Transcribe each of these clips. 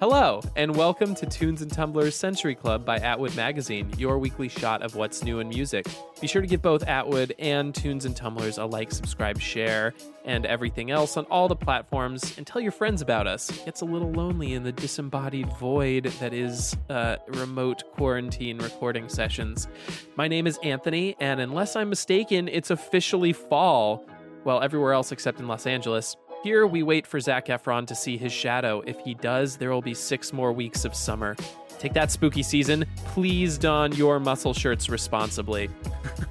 Hello, and welcome to Tunes and Tumblers Century Club by Atwood Magazine, your weekly shot of what's new in music. Be sure to give both Atwood and Tunes and Tumblers a like, subscribe, share, and everything else on all the platforms, and tell your friends about us. It's a little lonely in the disembodied void that is uh, remote quarantine recording sessions. My name is Anthony, and unless I'm mistaken, it's officially fall. Well, everywhere else except in Los Angeles. Here, we wait for Zac Efron to see his shadow. If he does, there will be six more weeks of summer. Take that spooky season. Please don your muscle shirts responsibly.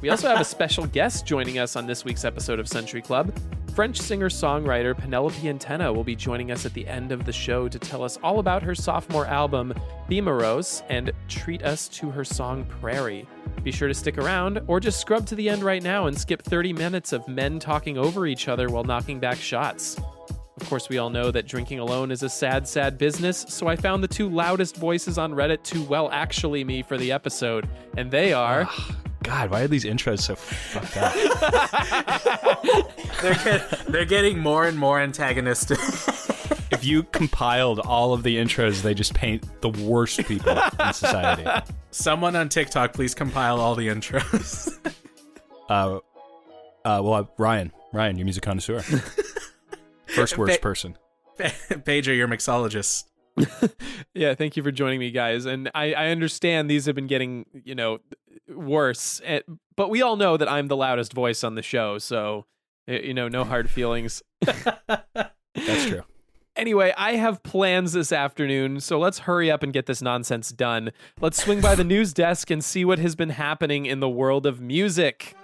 We also have a special guest joining us on this week's episode of Century Club. French singer songwriter Penelope Antena will be joining us at the end of the show to tell us all about her sophomore album, Be Morose, and treat us to her song Prairie. Be sure to stick around, or just scrub to the end right now and skip 30 minutes of men talking over each other while knocking back shots. Of course, we all know that drinking alone is a sad, sad business, so I found the two loudest voices on Reddit to well actually me for the episode, and they are. Ah, God, why are these intros so fucked up? They're, get, they're getting more and more antagonistic. if you compiled all of the intros, they just paint the worst people in society. Someone on TikTok, please compile all the intros. Uh, uh, well, uh, Ryan, Ryan, your music connoisseur, first worst Fa- person. Pedro, your mixologist. yeah, thank you for joining me, guys. And I, I understand these have been getting, you know, worse. eh, But we all know that I'm the loudest voice on the show, so you know, no hard feelings. That's true. Anyway, I have plans this afternoon, so let's hurry up and get this nonsense done. Let's swing by the news desk and see what has been happening in the world of music.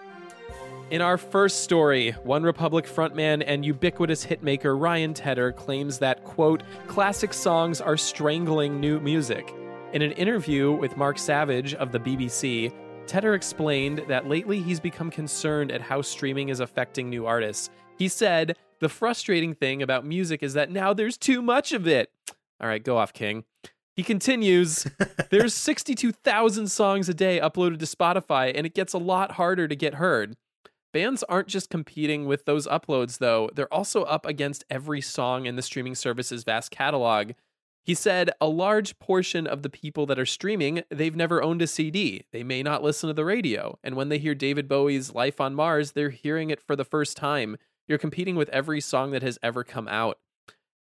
In our first story, OneRepublic frontman and ubiquitous hitmaker Ryan Tedder claims that, quote, classic songs are strangling new music. In an interview with Mark Savage of the BBC, Tedder explained that lately he's become concerned at how streaming is affecting new artists. He said, The frustrating thing about music is that now there's too much of it. All right, go off, King. He continues, There's 62,000 songs a day uploaded to Spotify, and it gets a lot harder to get heard. Bands aren't just competing with those uploads, though, they're also up against every song in the streaming service's vast catalog. He said a large portion of the people that are streaming, they've never owned a CD. They may not listen to the radio. And when they hear David Bowie's Life on Mars, they're hearing it for the first time. You're competing with every song that has ever come out.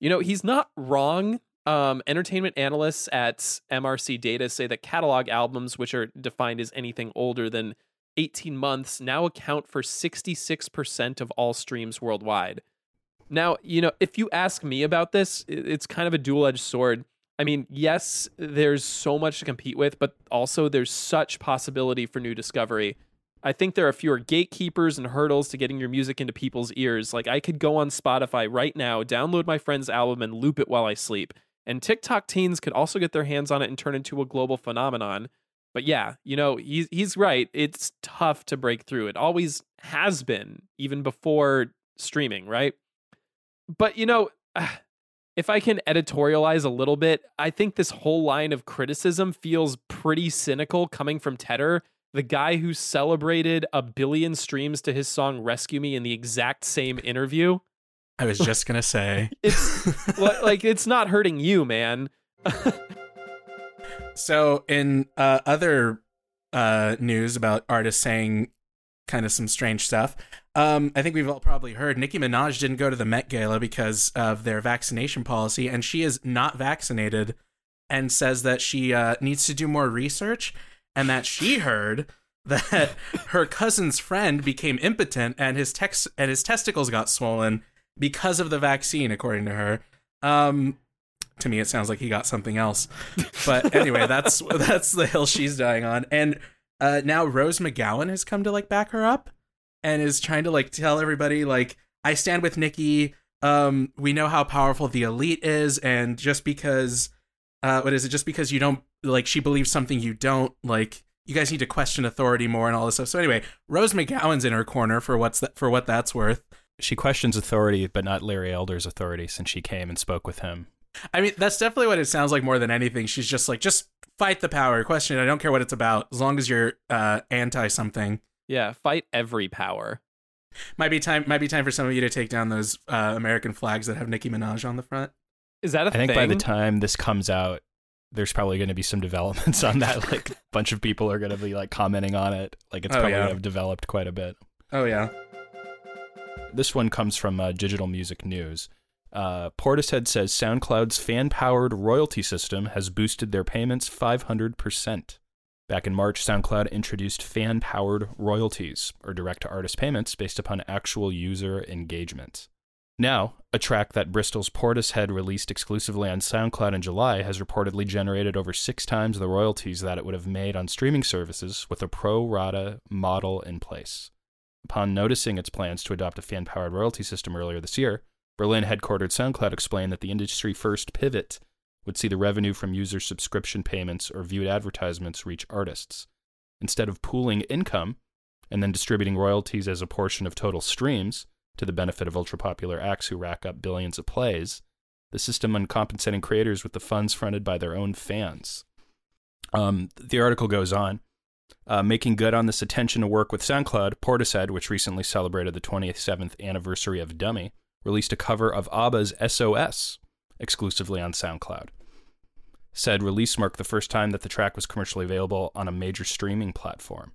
You know, he's not wrong. Um, entertainment analysts at MRC Data say that catalog albums, which are defined as anything older than 18 months, now account for 66% of all streams worldwide. Now, you know, if you ask me about this, it's kind of a dual edged sword. I mean, yes, there's so much to compete with, but also there's such possibility for new discovery. I think there are fewer gatekeepers and hurdles to getting your music into people's ears. Like, I could go on Spotify right now, download my friend's album, and loop it while I sleep. And TikTok teens could also get their hands on it and turn into a global phenomenon. But yeah, you know, he's he's right. It's tough to break through. It always has been, even before streaming, right? But you know, if I can editorialize a little bit, I think this whole line of criticism feels pretty cynical coming from Tedder, the guy who celebrated a billion streams to his song Rescue Me in the exact same interview. I was just gonna say. It's like it's not hurting you, man. So, in uh, other uh, news about artists saying kind of some strange stuff, um, I think we've all probably heard Nicki Minaj didn't go to the Met Gala because of their vaccination policy, and she is not vaccinated and says that she uh, needs to do more research and that she heard that her cousin's friend became impotent and his tex- and his testicles got swollen because of the vaccine, according to her. Um, to me, it sounds like he got something else. But anyway, that's that's the hill she's dying on. And uh, now Rose McGowan has come to like back her up and is trying to like tell everybody like I stand with Nicki. Um, we know how powerful the elite is, and just because, uh, what is it? Just because you don't like, she believes something you don't like. You guys need to question authority more and all this stuff. So anyway, Rose McGowan's in her corner for what's that for what that's worth. She questions authority, but not Larry Elder's authority since she came and spoke with him. I mean, that's definitely what it sounds like more than anything. She's just like, just fight the power, question it. I don't care what it's about, as long as you're uh, anti something. Yeah, fight every power. Might be time. Might be time for some of you to take down those uh, American flags that have Nicki Minaj on the front. Is that a I thing? I think by the time this comes out, there's probably going to be some developments on that. Like a bunch of people are going to be like commenting on it. Like it's Oh, probably yeah. going to have developed quite a bit. Oh yeah. This one comes from uh, Digital Music News. Uh, Portishead says SoundCloud's fan powered royalty system has boosted their payments 500%. Back in March, SoundCloud introduced fan powered royalties, or direct to artist payments, based upon actual user engagement. Now, a track that Bristol's Portishead released exclusively on SoundCloud in July has reportedly generated over six times the royalties that it would have made on streaming services with a pro rata model in place. Upon noticing its plans to adopt a fan powered royalty system earlier this year, Berlin headquartered SoundCloud explained that the industry first pivot would see the revenue from user subscription payments or viewed advertisements reach artists. Instead of pooling income and then distributing royalties as a portion of total streams to the benefit of ultra popular acts who rack up billions of plays, the system uncompensating creators with the funds fronted by their own fans. Um, the article goes on. Uh, making good on this attention to work with SoundCloud, Portishead, which recently celebrated the 27th anniversary of Dummy, released a cover of ABBA's SOS exclusively on SoundCloud. Said release marked the first time that the track was commercially available on a major streaming platform.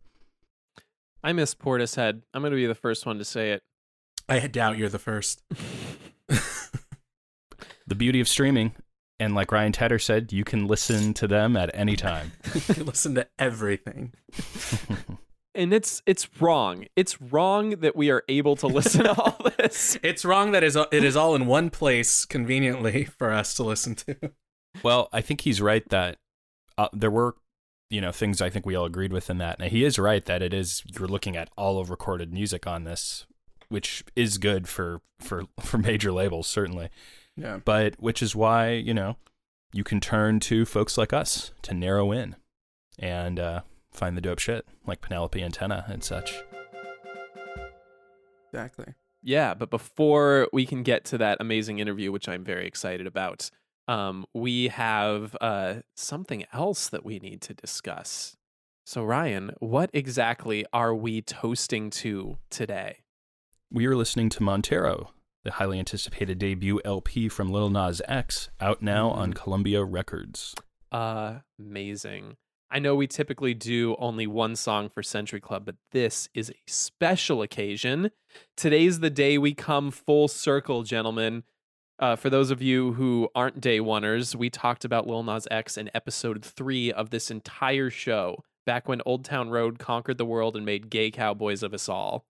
I miss Portishead. I'm going to be the first one to say it. I doubt you're the first. The beauty of streaming, and like Ryan Tedder said, you can listen to them at any time. Listen to everything. And it's it's wrong. It's wrong that we are able to listen to all this. It's wrong that is it is all in one place conveniently for us to listen to. Well, I think he's right that uh, there were, you know, things I think we all agreed with in that. And he is right that it is you're looking at all of recorded music on this, which is good for for for major labels certainly. Yeah. But which is why you know you can turn to folks like us to narrow in and uh, find the dope shit like Penelope Antena and such. Exactly. Yeah, but before we can get to that amazing interview, which I'm very excited about, um, we have uh, something else that we need to discuss. So, Ryan, what exactly are we toasting to today? We are listening to Montero, the highly anticipated debut LP from Lil Nas X, out now on Columbia Records. amazing. I know we typically do only one song for Century Club, but this is a special occasion. Today's the day we come full circle, gentlemen. Uh, for those of you who aren't day oneers, we talked about Lil Nas X in episode three of this entire show, back when Old Town Road conquered the world and made gay cowboys of us all.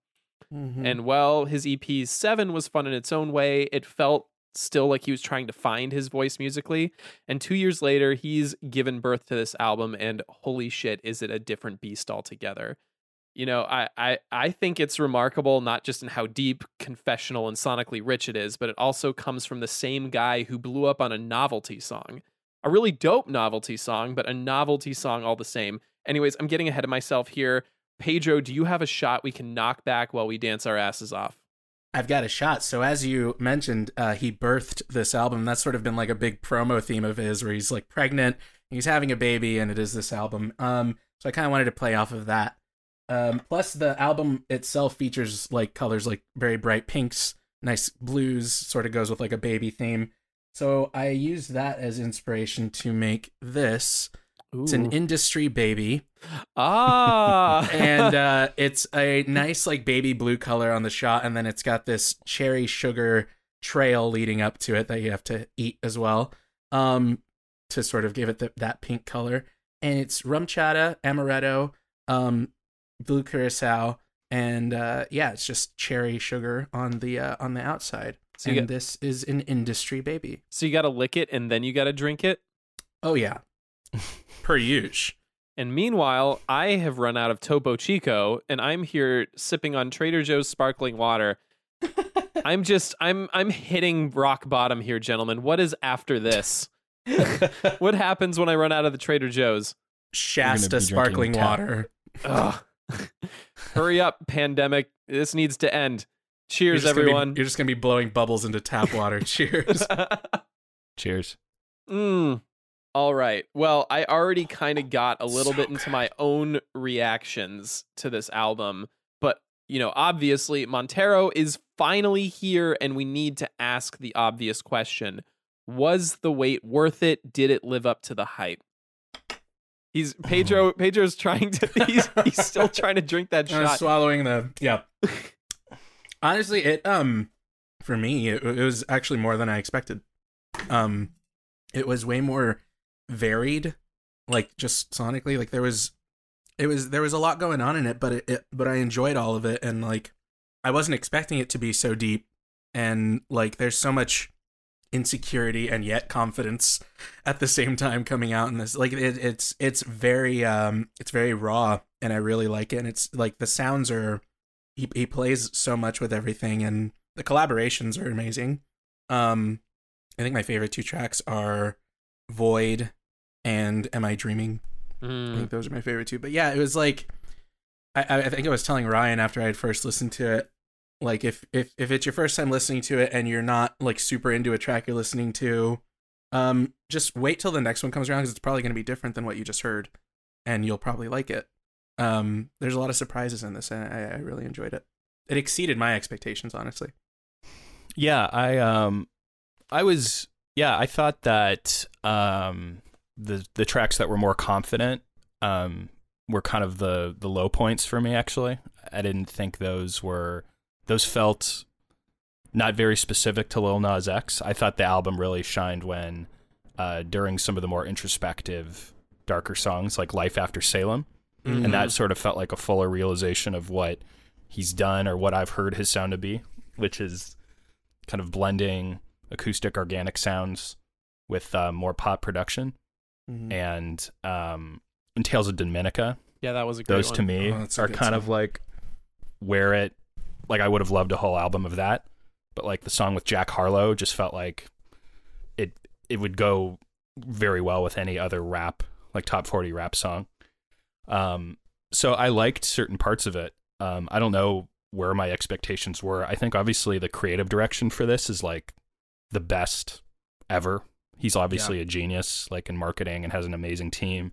And while his EP 7 was fun in its own way, it felt still like he was trying to find his voice musically. And two years later, he's given birth to this album, and holy shit, is it a different beast altogether. You know, I, I, I think it's remarkable, not just in how deep, confessional, and sonically rich it is, but it also comes from the same guy who blew up on a novelty song. A really dope novelty song, but a novelty song all the same. Anyways, I'm getting ahead of myself here. Pedro, do you have a shot we can knock back while we dance our asses off? I've got a shot. So as you mentioned, uh, he birthed this album. That's sort of been like a big promo theme of his, where he's like pregnant, he's having a baby, and it is this album. Um, so I kind of wanted to play off of that. Um, plus, the album itself features like colors like very bright pinks, nice blues, sort of goes with like a baby theme. So I used that as inspiration to make this. It's an industry baby. ah, and uh, it's a nice like baby blue color on the shot, and then it's got this cherry sugar trail leading up to it that you have to eat as well, um, to sort of give it the, that pink color. And it's RumChata, amaretto, um, blue curacao, and uh, yeah, it's just cherry sugar on the uh, on the outside. So and get- this is an industry baby. so you got to lick it and then you got to drink it. Oh yeah, per use. And meanwhile, I have run out of Topo Chico, and I'm here sipping on Trader Joe's sparkling water. I'm just, I'm, I'm hitting rock bottom here, gentlemen. What is after this? what happens when I run out of the Trader Joe's? Shasta sparkling water. Hurry up, pandemic! This needs to end. You're Cheers, be- everyone. you're just gonna be blowing bubbles into tap water. Cheers. Cheers. Mm. All right. Well, I already kind of got a little bit into my own reactions to this album, but you know, obviously Montero is finally here and we need to ask the obvious question. Was the wait worth it? Did it live up to the hype? He's Pedro Pedro's trying to he's he's still trying to drink that shot. swallowing the yeah. Honestly, it um for me it, it was actually more than I expected. Um, it was way more varied, like just sonically. Like there was, it was there was a lot going on in it, but it, it but I enjoyed all of it, and like I wasn't expecting it to be so deep, and like there's so much insecurity and yet confidence at the same time coming out in this like it, it's it's very um it's very raw and i really like it and it's like the sounds are he, he plays so much with everything and the collaborations are amazing um i think my favorite two tracks are void and am i dreaming? I Mm. think those are my favorite two. But yeah it was like i i I think i was telling ryan after i had first listened to it like if if if it's your first time listening to it and you're not like super into a track you're listening to um just wait till the next one comes around because it's probably going to be different than what you just heard and you'll probably like it. Um there's a lot of surprises in this and i, I really enjoyed it. It exceeded my expectations honestly. Yeah, I um I was yeah, I thought that um the the tracks that were more confident um were kind of the the low points for me actually. I didn't think those were those felt not very specific to Lil Nas X. I thought the album really shined when uh during some of the more introspective darker songs like Life After Salem and that sort of felt like a fuller realization of what he's done or what I've heard his sound to be, which is kind of blending acoustic organic sounds with uh, more pop production Mhm. and um and Tales of Dominica. Yeah, that was a great Those one. to me Oh, are kind song. of like where it like I would have loved a whole album of that, but like the song with Jack Harlow just felt like it it would go very well with any other rap like top 40 rap song. Um so I liked certain parts of it. Um I don't know where my expectations were. I think obviously the creative direction for this is like the best ever. He's obviously a genius like in marketing and has an amazing team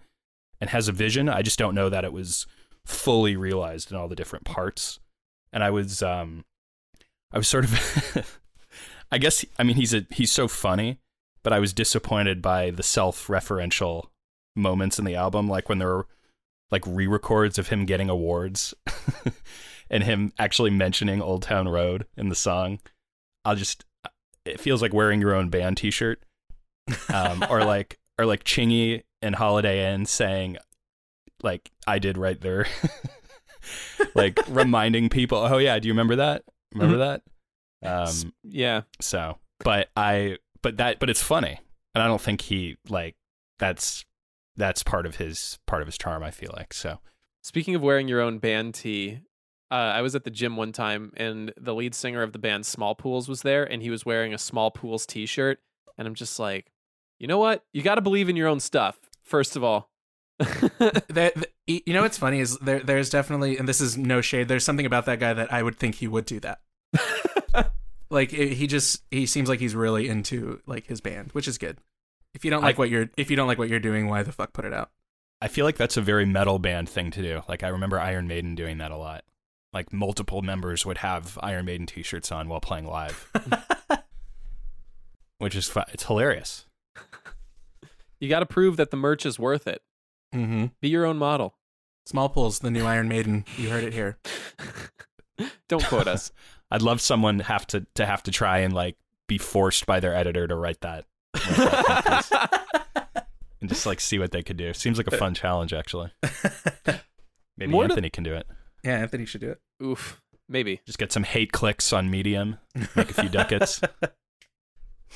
and has a vision. I just don't know that it was fully realized in all the different parts. And I was um I was sort of I guess I mean he's a he's so funny, but I was disappointed by the self-referential moments in the album like when there were like re-records of him getting awards and him actually mentioning Old Town Road in the song. I'll just it feels like wearing your own band t-shirt. Um or like or like Chingy and Holiday Inn saying like I did right there. like reminding people, "Oh yeah, do you remember that? Remember that?" Um Yeah. so, but I, but that, but it's funny, and I don't think he like that's that's part of his part of his charm. I feel like so. Speaking of wearing your own band tee, uh, I was at the gym one time and the lead singer of the band Smallpools was there and he was wearing a Smallpools t shirt. And I'm just like, you know what? You got to believe in your own stuff, first of all. that you know what's funny is there there's definitely and this is no shade there's something about that guy that i would think he would do that like it, he just he seems like he's really into like his band which is good if you don't like I- what you're if you don't like what you're doing why the fuck put it out I feel like that's a very metal band thing to do. Like I remember Iron Maiden doing that a lot. Like multiple members would have Iron Maiden t-shirts on while playing live, which is fu- it's hilarious. You got to prove that the merch is worth it. Mm-hmm. Be your own model. Smallpools, the new Iron Maiden. You heard it here. Don't quote us. I'd love someone have to to have to try and like be forced by their editor to write that. write that and just like see what they could do. Seems like a fun challenge actually. Maybe More to- Anthony can do it. yeah, Anthony should do it. Oof. Maybe. Just get some hate clicks on Medium, make a few ducats.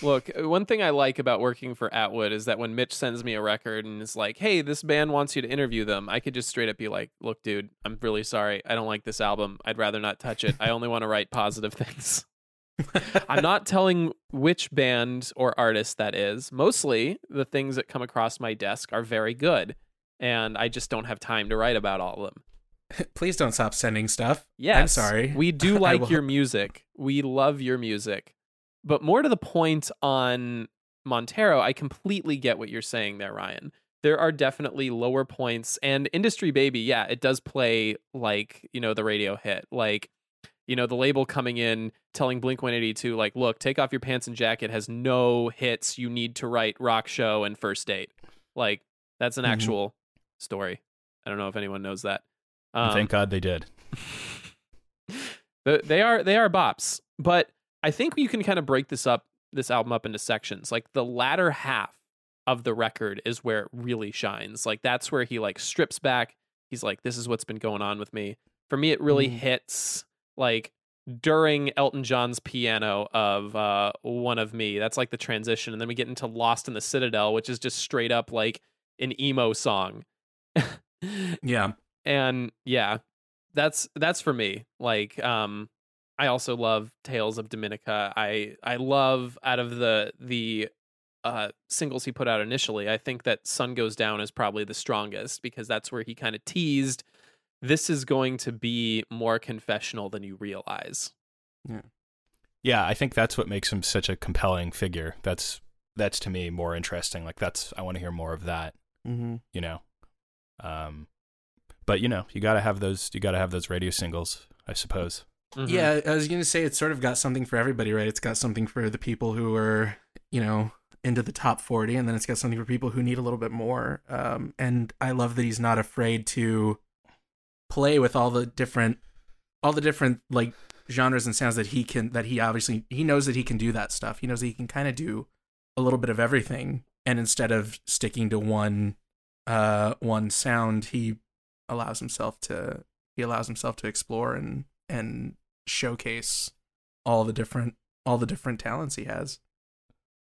Look, uh, one thing I like about working for Atwood is that when Mitch sends me a record and is like, "Hey, this band wants you to interview them," I could just straight up be like, "Look, dude, I'm really sorry. I don't like this album. I'd rather not touch it. I only want to write positive things." I'm not telling which band or artist that is. Mostly, the things that come across my desk are very good, and I just don't have time to write about all of them. Please don't stop sending stuff. Yes. I'm sorry. We do like your music. We love your music. But more to the point on Montero, I completely get what you're saying there, Ryan. There are definitely lower points and Industry Baby, yeah, it does play like, you know, the radio hit. Like, you know, the label coming in telling Blink 182, like, look, take off your pants and jacket has no hits. You need to write rock show and first date. Like, that's an Mhm. actual story. I don't know if anyone knows that. Um, Thank God they did. they are they are bops, but I think you can kind of break this up this album up into sections. Like the latter half of the record is where it really shines. Like that's where he like strips back. He's like, "This is what's been going on with me." For me, it really Mhm. hits like during Elton John's piano of uh, "One of Me." That's like the transition, and then we get into "Lost in the Citadel," which is just straight up like an emo song. Yeah. and yeah that's that's for me like um i also love tales of dominica i i love out of the the uh singles he put out initially i think that sun goes down is probably the strongest because that's where he kind of teased this is going to be more confessional than you realize Yeah, Yeah, I think that's what makes him such a compelling figure. That's that's to me more interesting. Like that's I want to hear more of that. Mm-hmm. You know, um, but you know you got to have those. You got to have those radio singles, I suppose. Mhm. Yeah, I was gonna say it's sort of got something for everybody, right? It's got something for the people who are, you know, into the top forty, and then it's got something for people who need a little bit more. Um, and I love that he's not afraid to play with all the different, all the different like genres and sounds that he can. That he obviously he knows that he can do that stuff. He knows that he can kind of do a little bit of everything, and instead of sticking to one, uh, one sound, he allows himself to he allows himself to explore and and showcase all the different all the different talents he has.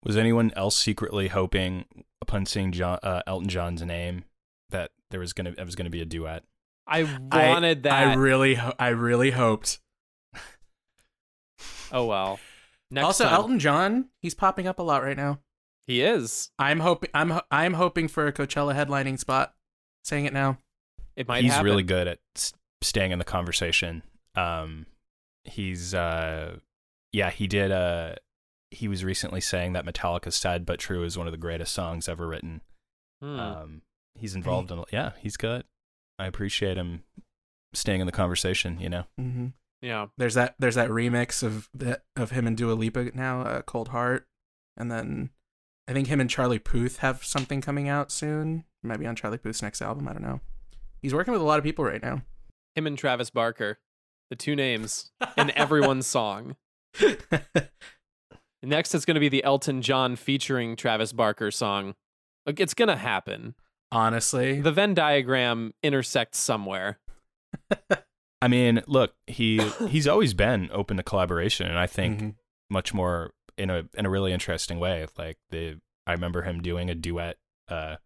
Was anyone else secretly hoping upon seeing John, uh, Elton John's name that there was gonna it was gonna be a duet? i I- wanted that I really ho- I really hoped. oh well Next also, time- Elton John, he's popping up a lot right now. he is I'm hoping I'm I'm hoping for a Coachella headlining spot. Saying it now. it might he's happen. really good at staying in the conversation. Um, he's uh, yeah, he did. Uh, he was recently saying that Metallica's "Sad but True" is one of the greatest songs ever written. Hmm. Um, he's involved in. Yeah, he's good. I appreciate him staying in the conversation. You know. Mm-hmm. yeah There's that there's that remix of that of him and Dua Lipa now, uh, Cold Heart, and then I think him and Charlie Puth have something coming out soon. Might be on Charlie Puth's next album. I don't know. He's working with a lot of people right now. him and travis barker the two names in everyone's song Next, it's going to be the Elton John featuring Travis Barker song. Like, it's going to happen. Honestly, The Venn diagram intersects somewhere. I mean, look, he he's always been open to collaboration, and I think Mhm. much more in a in a really interesting way. Like the I remember him doing a duet uh,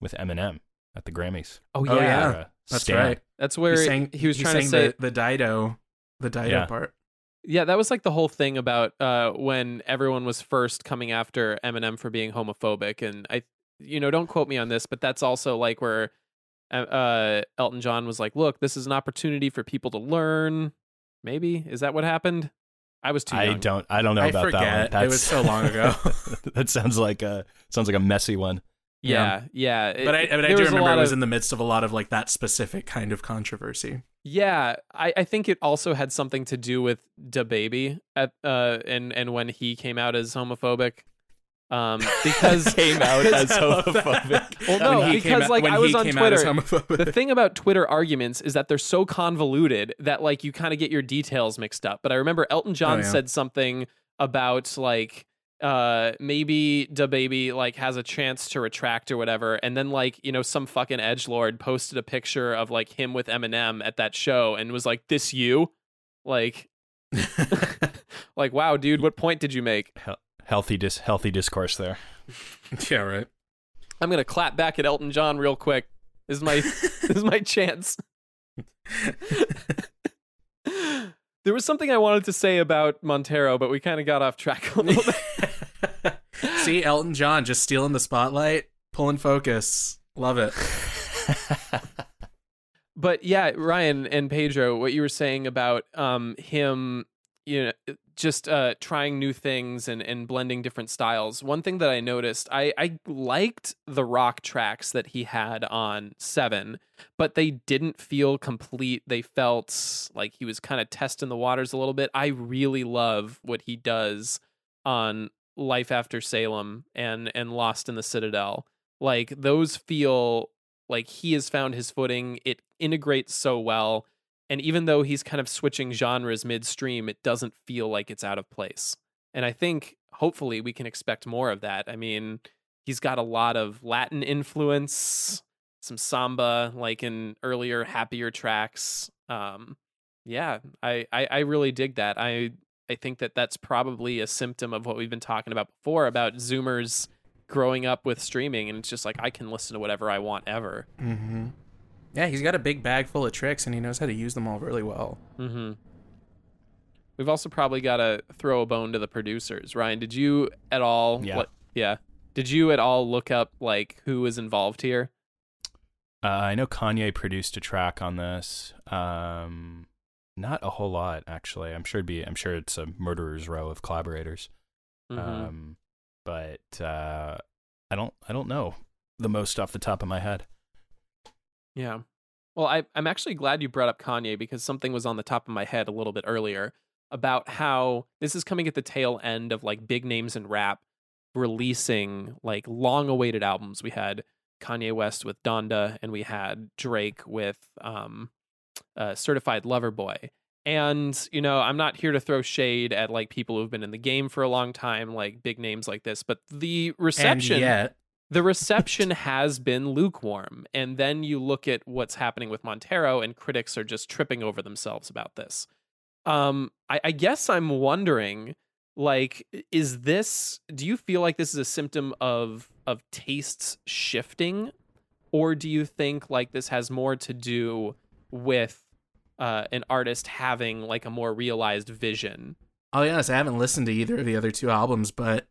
with Eminem at the Grammys. Oh, Oh, yeah. For, uh, that's Stand. right. That's where he, sang, he was he trying to say. the, the Dido, the Dido Yeah. part. Yeah, that was like the whole thing about uh, when everyone was first coming after Eminem for being homophobic, and I, you know, don't quote me on this, but that's also like where uh, uh, Elton John was like, "Look, this is an opportunity for people to learn." Maybe is that what happened? I was too I don't I don't know I about forget. that one. It was so long ago. that sounds like a sounds like a messy one. Yeah, yeah. it- But I, but I do remember it was of- in the midst of a lot of like that specific kind of controversy. Yeah, I, I think it also had something to do with DaBaby at uh and and when he came out as homophobic. um, because Came out as I love that. homophobic. Well, no, because out- like I was on came out as Twitter. The thing about Twitter arguments is that they're so convoluted that like you kind of get your details mixed up. But I remember Elton John Oh, yeah. said something about like uh maybe the baby like has a chance to retract or whatever and then like you know some fucking edge lord posted a picture of like him with Eminem at that show and was like this you like like wow dude what point did you make Hel- healthy dis- healthy discourse there. yeah, right. I'm gonna clap back at Elton John real quick. This is my this is my chance. There was something I wanted to say about Montero, but we kind of got off track a little bit. See, Elton John just stealing the spotlight, pulling focus. Love it. but yeah, Ryan and Pedro, what you were saying about um him, you know, just uh trying new things and and blending different styles. One thing that I noticed, I I liked the rock tracks that he had on 7, but they didn't feel complete. They felt like he was kind of testing the waters a little bit. I really love what he does on Life After Salem and and Lost in the Citadel. Like those feel like he has found his footing. It integrates so well. And even though he's kind of switching genres midstream, it doesn't feel like it's out of place. And I think hopefully we can expect more of that. I mean, he's got a lot of Latin influence, some samba, like in earlier, happier tracks. Um, yeah, I, I, I really dig that. I I think that that's probably a symptom of what we've been talking about before about Zoomers growing up with streaming, and it's just like I can listen to whatever I want ever. Mm-hmm. Yeah, he's got a big bag full of tricks, and he knows how to use them all really well. Mm-hmm. We've also probably got to throw a bone to the producers. Ryan, did you at all? Yeah. what- yeah. Did you at all look up like who was involved here? Uh, I know Kanye produced a track on this. Um, not a whole lot, actually. I'm sure it'd be. I'm sure it's a murderer's row of collaborators. Mhm. Um, but uh, I don't. I don't know the most off the top of my head. Yeah. Well, I, I'm actually glad you brought up Kanye because something was on the top of my head a little bit earlier about how this is coming at the tail end of like big names in rap releasing like long awaited albums. We had Kanye West with Donda and we had Drake with um, uh, Certified Lover Boy. And, you know, I'm not here to throw shade at like people who've been in the game for a long time, like big names like this, but the reception And yet, the reception has been lukewarm. And then you look at what's happening with Montero, and critics are just tripping over themselves about this. Um, I, I guess I'm wondering, like, is this? Do you feel like this is a symptom of of tastes shifting, or do you think like this has more to do with uh, an artist having like a more realized vision? I'll be honest, I haven't listened to either of the other two albums, but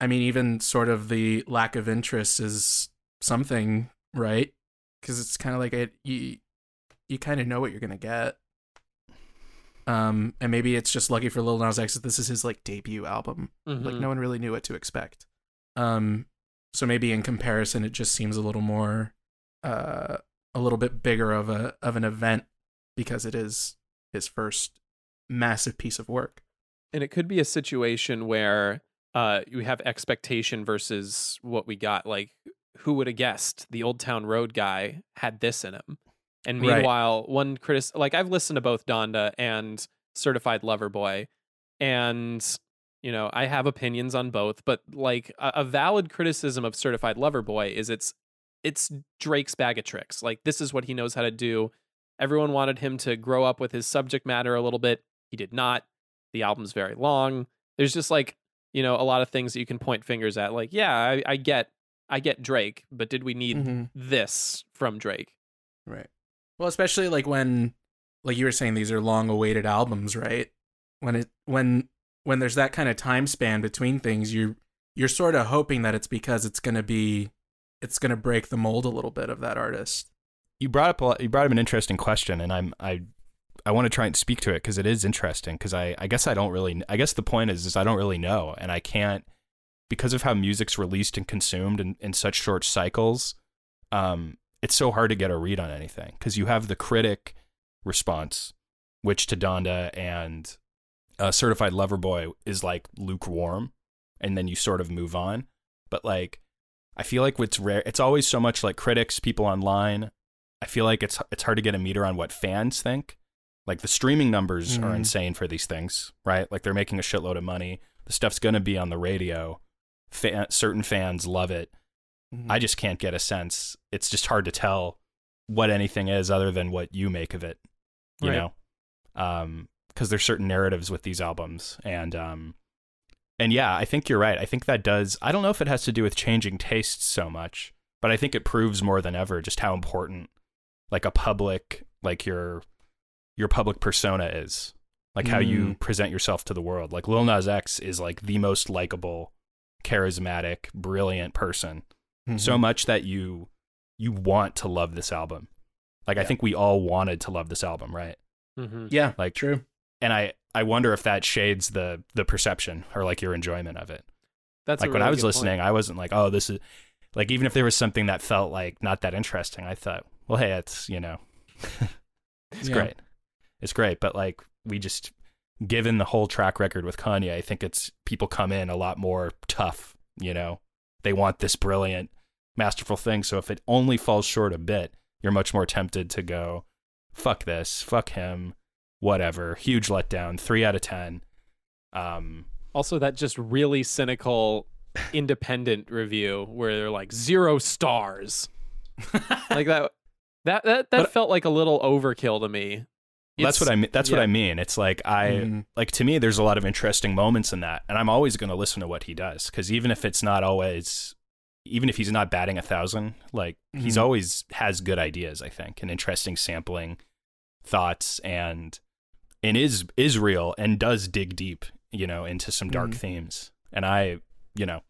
I mean, even sort of the lack of interest is something, right? Because it's kind of like it, you, you kind of know what you're gonna get. Um, and maybe it's just lucky for Lil Nas X that this is his like debut album. Like Mhm. no one really knew what to expect. Um, so maybe in comparison, it just seems a little more, uh, a little bit bigger of a of an event because it is his first massive piece of work. and it could be a situation where uh you have expectation versus what we got like who would have guessed the old town road guy had this in him? And Right. meanwhile one critic like i've listened to both donda and certified lover boy and you know i have opinions on both but like a, a valid criticism of certified lover boy is it's it's drake's bag of tricks. Like this is what he knows how to do. Everyone wanted him to grow up with his subject matter a little bit. He did not. The album's very long. There's just like you know a lot of things that you can point fingers at like yeah i, I get i get drake but did we need Mhm. this from drake Right. Well, especially like when, like you were saying, these are long-awaited albums, right? When it when when there's that kind of time span between things, you you're sort of hoping that it's because it's gonna be, it's gonna break the mold a little bit of that artist. You brought up a lot, you brought up an interesting question, and I'm I I want to try and speak to it because it is interesting. Because I I guess I don't really I guess the point is is I don't really know, and I can't because of how music's released and consumed in, in such short cycles. Um, it's so hard to get a read on anything because you have the critic response, which to Donda and uh, Certified Lover Boy is like lukewarm, and then you sort of move on. but like I feel like what's rare it's always so much like critics, people online. I feel like it's it's hard to get a meter on what fans think. Like the streaming numbers are Mhm. insane for these things, right? Like they're making a shitload of money. The stuff's going to be on the radio. Fan, certain fans love it. Mm-hmm. I just can't get a sense. It's just hard to tell what anything is other than what you make of it, you Right. know? Um, because there's certain narratives with these albums, and um, and yeah, I think you're right. I think that does. I don't know if it has to do with changing tastes so much, but I think it proves more than ever just how important, like a public, like your your public persona is, like how you present yourself to the world. Like Lil Nas X is like the most likable, charismatic, brilliant person Mm-hmm. so much that you you want to love this album. Like I think we all wanted to love this album, right? Mm-hmm. yeah, Like true. and I I wonder if that shades the the perception or like your enjoyment of it. That's like a when I was listening, point. I wasn't like, oh, this is like even if there was something that felt like not that interesting, I thought, well, hey, it's you know, it's Yeah. great, it's great. But like we just given the whole track record with Kanye, I think it's people come in a lot more tough. You know, they want this brilliant, masterful thing. So if it only falls short a bit, you're much more tempted to go, fuck this, fuck him, whatever. Huge letdown, three out of ten. Um, Also, that just really cynical independent review where they're like zero stars. like that that that that But- felt like a little overkill to me. That's what I mean. That's what. I mean. It's like I Mhm. like to me. There's a lot of interesting moments in that, and I'm always going to listen to what he does because even if it's not always, even if he's not batting a thousand, like he's Mhm. always has good ideas. I think and interesting sampling thoughts and and is is real and does dig deep, you know, into some dark Mhm. themes. And I, you know,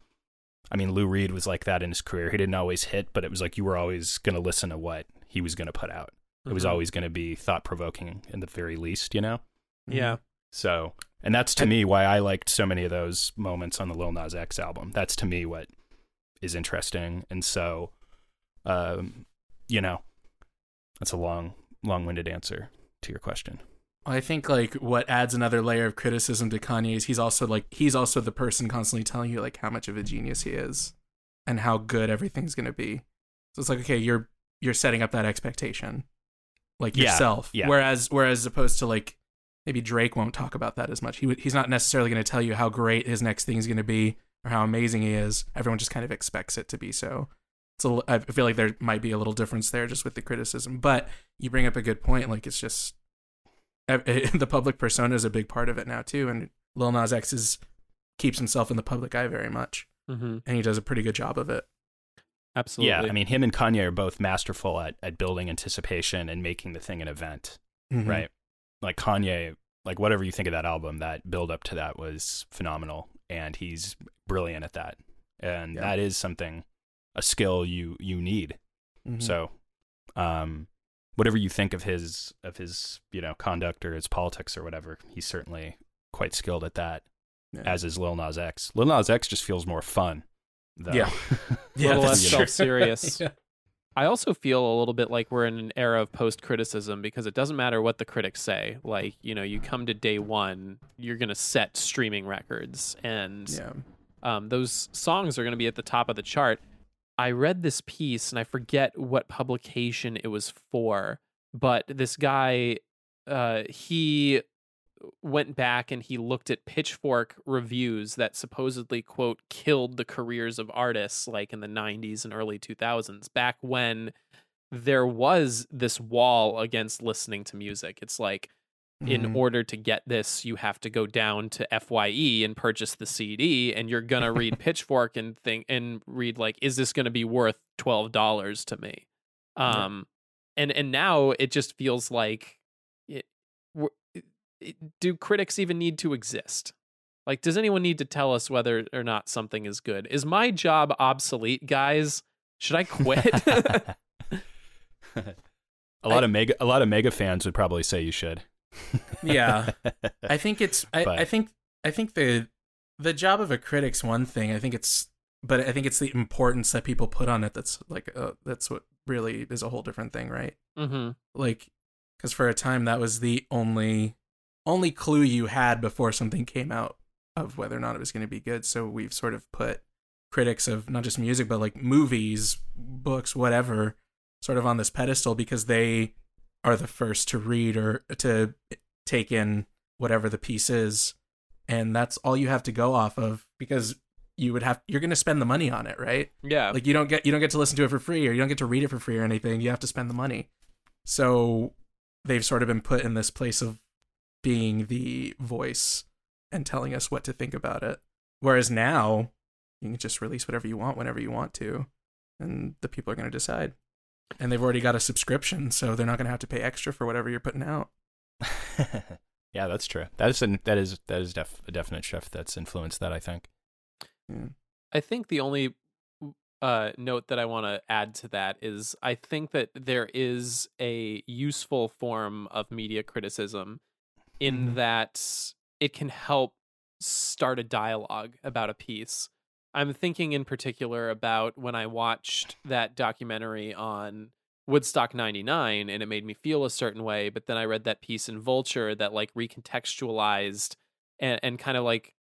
I mean, Lou Reed was like that in his career. He didn't always hit, but it was like you were always going to listen to what he was going to put out. It was Mhm. always going to be thought provoking in the very least, you know? Yeah. So, and that's to me why I liked so many of those moments on the Lil Nas X album. That's to me what is interesting. And so, um, you know, that's a long, long winded answer to your question. I think like what adds another layer of criticism to Kanye is he's also like he's also the person constantly telling you like how much of a genius he is and how good everything's gonna be. So it's like okay, you're you're setting up that expectation, like Yeah, yourself. yeah. Whereas whereas opposed to like maybe Drake won't talk about that as much. He would- he's not necessarily gonna tell you how great his next thing is gonna be or how amazing he is. Everyone just kind of expects it to be so. So I feel like there might be a little difference there just with the criticism. But you bring up a good point. Like it's just the public persona is a big part of it now too, and Lil Nas X is keeps himself in the public eye very much, Mm-hmm. and he does a pretty good job of it. Absolutely. Yeah. I mean, him and Kanye are both masterful at, at building anticipation and making the thing an event, Mm-hmm. right? Like Kanye, like whatever you think of that album, that build up to that was phenomenal. And he's brilliant at that. And Yeah. that is something, a skill you, you need. Mhm. So, um, whatever you think of his of his you know conduct or his politics or whatever, he's certainly quite skilled at that. Yeah. As is Lil Nas X. Lil Nas X just feels more fun. Though. Yeah. a little less self-serious. Yeah. I also feel a little bit like we're in an era of post criticism because it doesn't matter what the critics say. Like, you know, you come to day one, you're going to set streaming records, and yeah. um, those songs are going to be at the top of the chart. I read this piece and I forget what publication it was for, but this guy, uh, he went back and he looked at pitchfork reviews that supposedly quote killed the careers of artists like in the 90s and early 2000s back when there was this wall against listening to music it's like in Mhm. order to get this you have to go down to FYE and purchase the CD and you're going to read pitchfork and think and read like is this going to be worth $12 to me Yeah. um and and now it just feels like it- do critics even need to exist like does anyone need to tell us whether or not something is good is my job obsolete guys should i quit a lot of mega a lot of mega fans would probably say you should. Yeah. I think it's I, I think I think the the job of a critic's one thing. I think it's but I think it's the importance that people put on it that's like uh, that's what really is a whole different thing, right? mm-hmm. Like cuz for a time that was the only only clue you had before something came out of whether or not it was going to be good. So we've sort of put critics of not just music but like movies, books, whatever, sort of on this pedestal because they are the first to read or to take in whatever the piece is and that's all you have to go off of because you would have you're going to spend the money on it, right? Yeah. Like you don't get you don't get to listen to it for free or you don't get to read it for free or anything. You have to spend the money. So they've sort of been put in this place of being the voice and telling us what to think about it. Whereas now you can just release whatever you want whenever you want to and the people are going to decide. And they've already got a subscription, so they're not going to have to pay extra for whatever you're putting out. yeah, that's true. That is an, that is that is def, a definite shift that's influenced that. I think. Yeah. I think the only uh, note that I want to add to that is I think that there is a useful form of media criticism in Mhm. that it can help start a dialogue about a piece. I'm thinking in particular about when I watched that documentary on Woodstock 99 and it made me feel a certain way, but then I read that piece in Vulture that like recontextualized and, and kind of like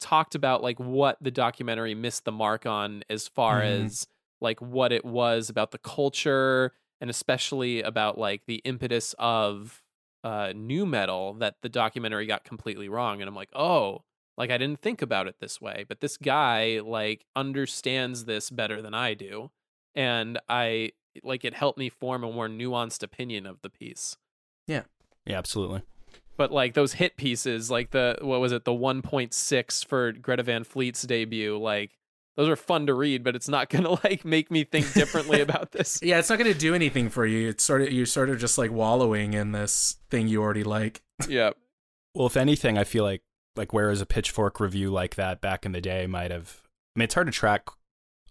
talked about like what the documentary missed the mark on as far Mhm. as like what it was about the culture and especially about like the impetus of uh nu metal that the documentary got completely wrong and I'm like, "Oh, like I didn't think about it this way, but this guy like understands this better than I do." And I like it helped me form a more nuanced opinion of the piece Yeah, Yeah, absolutely. but like those hit pieces like the what was it the 1.6 for greta van fleet's debut like those are fun to read but it's not gonna like make me think differently about this Yeah, it's not going to do anything for you. It's sort of you're sort of just like wallowing in this thing you already like. yeah Well, if anything, I feel like like whereas a Pitchfork review like that back in the day might have. I mean, it's hard to track.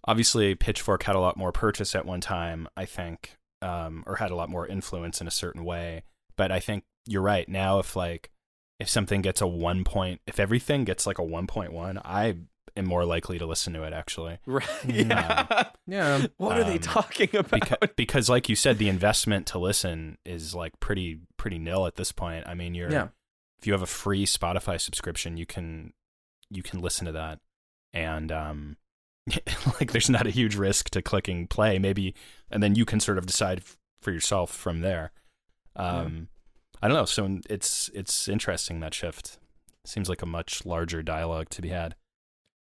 Obviously, Pitchfork had a lot more purchase at one time, I think, um, or had a lot more influence in a certain way. But I think you're right. Now, if like if something gets a one point, if everything gets like a one point one, I am more likely to listen to it actually. right Mm, yeah. Yeah. what are they Um, talking about? because, because like you said the investment to listen is like pretty pretty nil at this point. I mean you're Yeah. if you have a free spotify subscription you can you can listen to that. And um like there's not a huge risk to clicking play. Maybe and then you can sort of decide f- for yourself from there. Um i don't know. So it's it's interesting that shift. Seems like a much larger dialogue to be had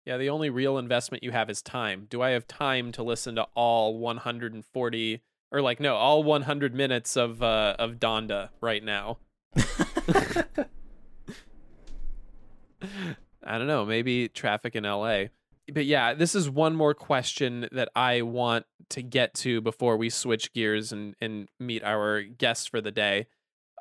yeah the only real investment you have is time do i have time to listen to all 140 or like no all 100 minutes of uh of donda right now I don't know, maybe traffic in LA. But yeah, this is one more question that I want to get to before we switch gears and, and meet our guest for the day.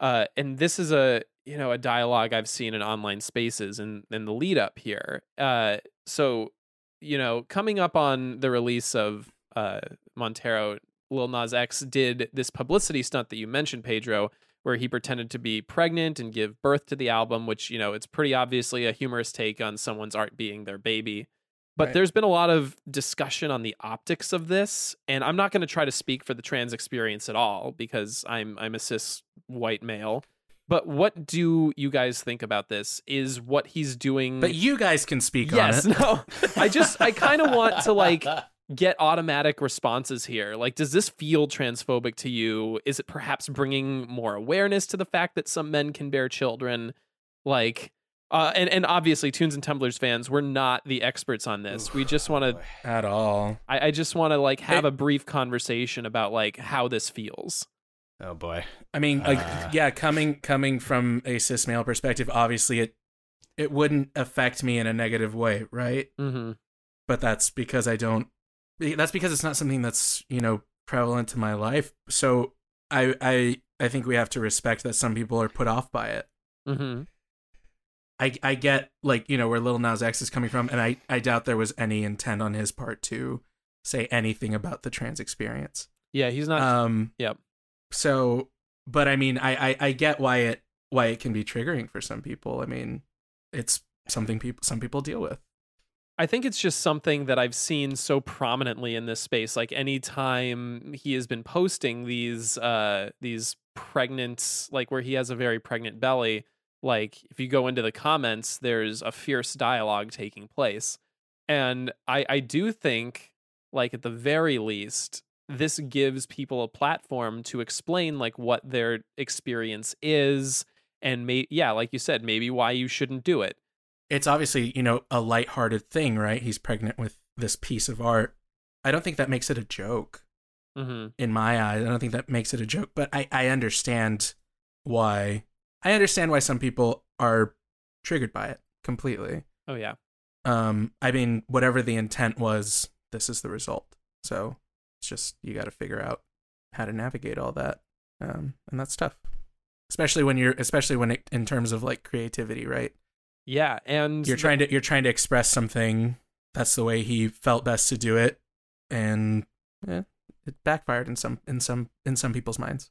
Uh, and this is a you know a dialogue I've seen in online spaces and in, the lead up here. Uh, so you know, coming up on the release of uh, Montero, Lil Nas X did this publicity stunt that you mentioned, Pedro, where he pretended to be pregnant and give birth to the album, which, you know, it's pretty obviously a humorous take on someone's art being their baby. But Right. there's been a lot of discussion on the optics of this, and I'm not going to try to speak for the trans experience at all because I'm I'm a cis white male. But what do you guys think about this? Is what he's doing But you guys can speak yes, on it. no. I just I kind of want to like get automatic responses here. Like, does this feel transphobic to you? Is it perhaps bringing more awareness to the fact that some men can bear children? Like, uh, and and obviously, Tunes and Tumblers fans, we're not the experts on this. We just want to. At all. I, I just want to like have Hey. a brief conversation about like how this feels. Oh boy I mean, like, Uh. yeah, coming coming from a cis male perspective, obviously it it wouldn't affect me in a negative way, right? Mm-hmm. But that's because I don't. That's because it's not something that's you know prevalent to my life. So I I I think we have to respect that some people are put off by it. Mm-hmm. I I get like you know where Lil Nas X is coming from, and I I doubt there was any intent on his part to say anything about the trans experience. Yeah, he's not. Um. Yep. So, but I mean, I, I I get why it why it can be triggering for some people. I mean, it's something people some people deal with. I think it's just something that I've seen so prominently in this space. Like anytime he has been posting these uh these pregnant like where he has a very pregnant belly, like if you go into the comments, there's a fierce dialogue taking place. And I I do think like at the very least this gives people a platform to explain like what their experience is and may yeah, like you said, maybe why you shouldn't do it. It's obviously, you know, a lighthearted thing, right? He's pregnant with this piece of art. I don't think that makes it a joke Mm-hmm. in my eyes. I don't think that makes it a joke, but I, I understand why. I understand why some people are triggered by it completely. Oh yeah. Um, I mean, whatever the intent was, this is the result. So just you got to figure out how to navigate all that, um, and that's tough, especially when you're, especially when it, in terms of like creativity, right? Yeah, and You're trying to you're trying to express something. That's the way he felt best to do it, and yeah, it backfired in some in some in some people's minds.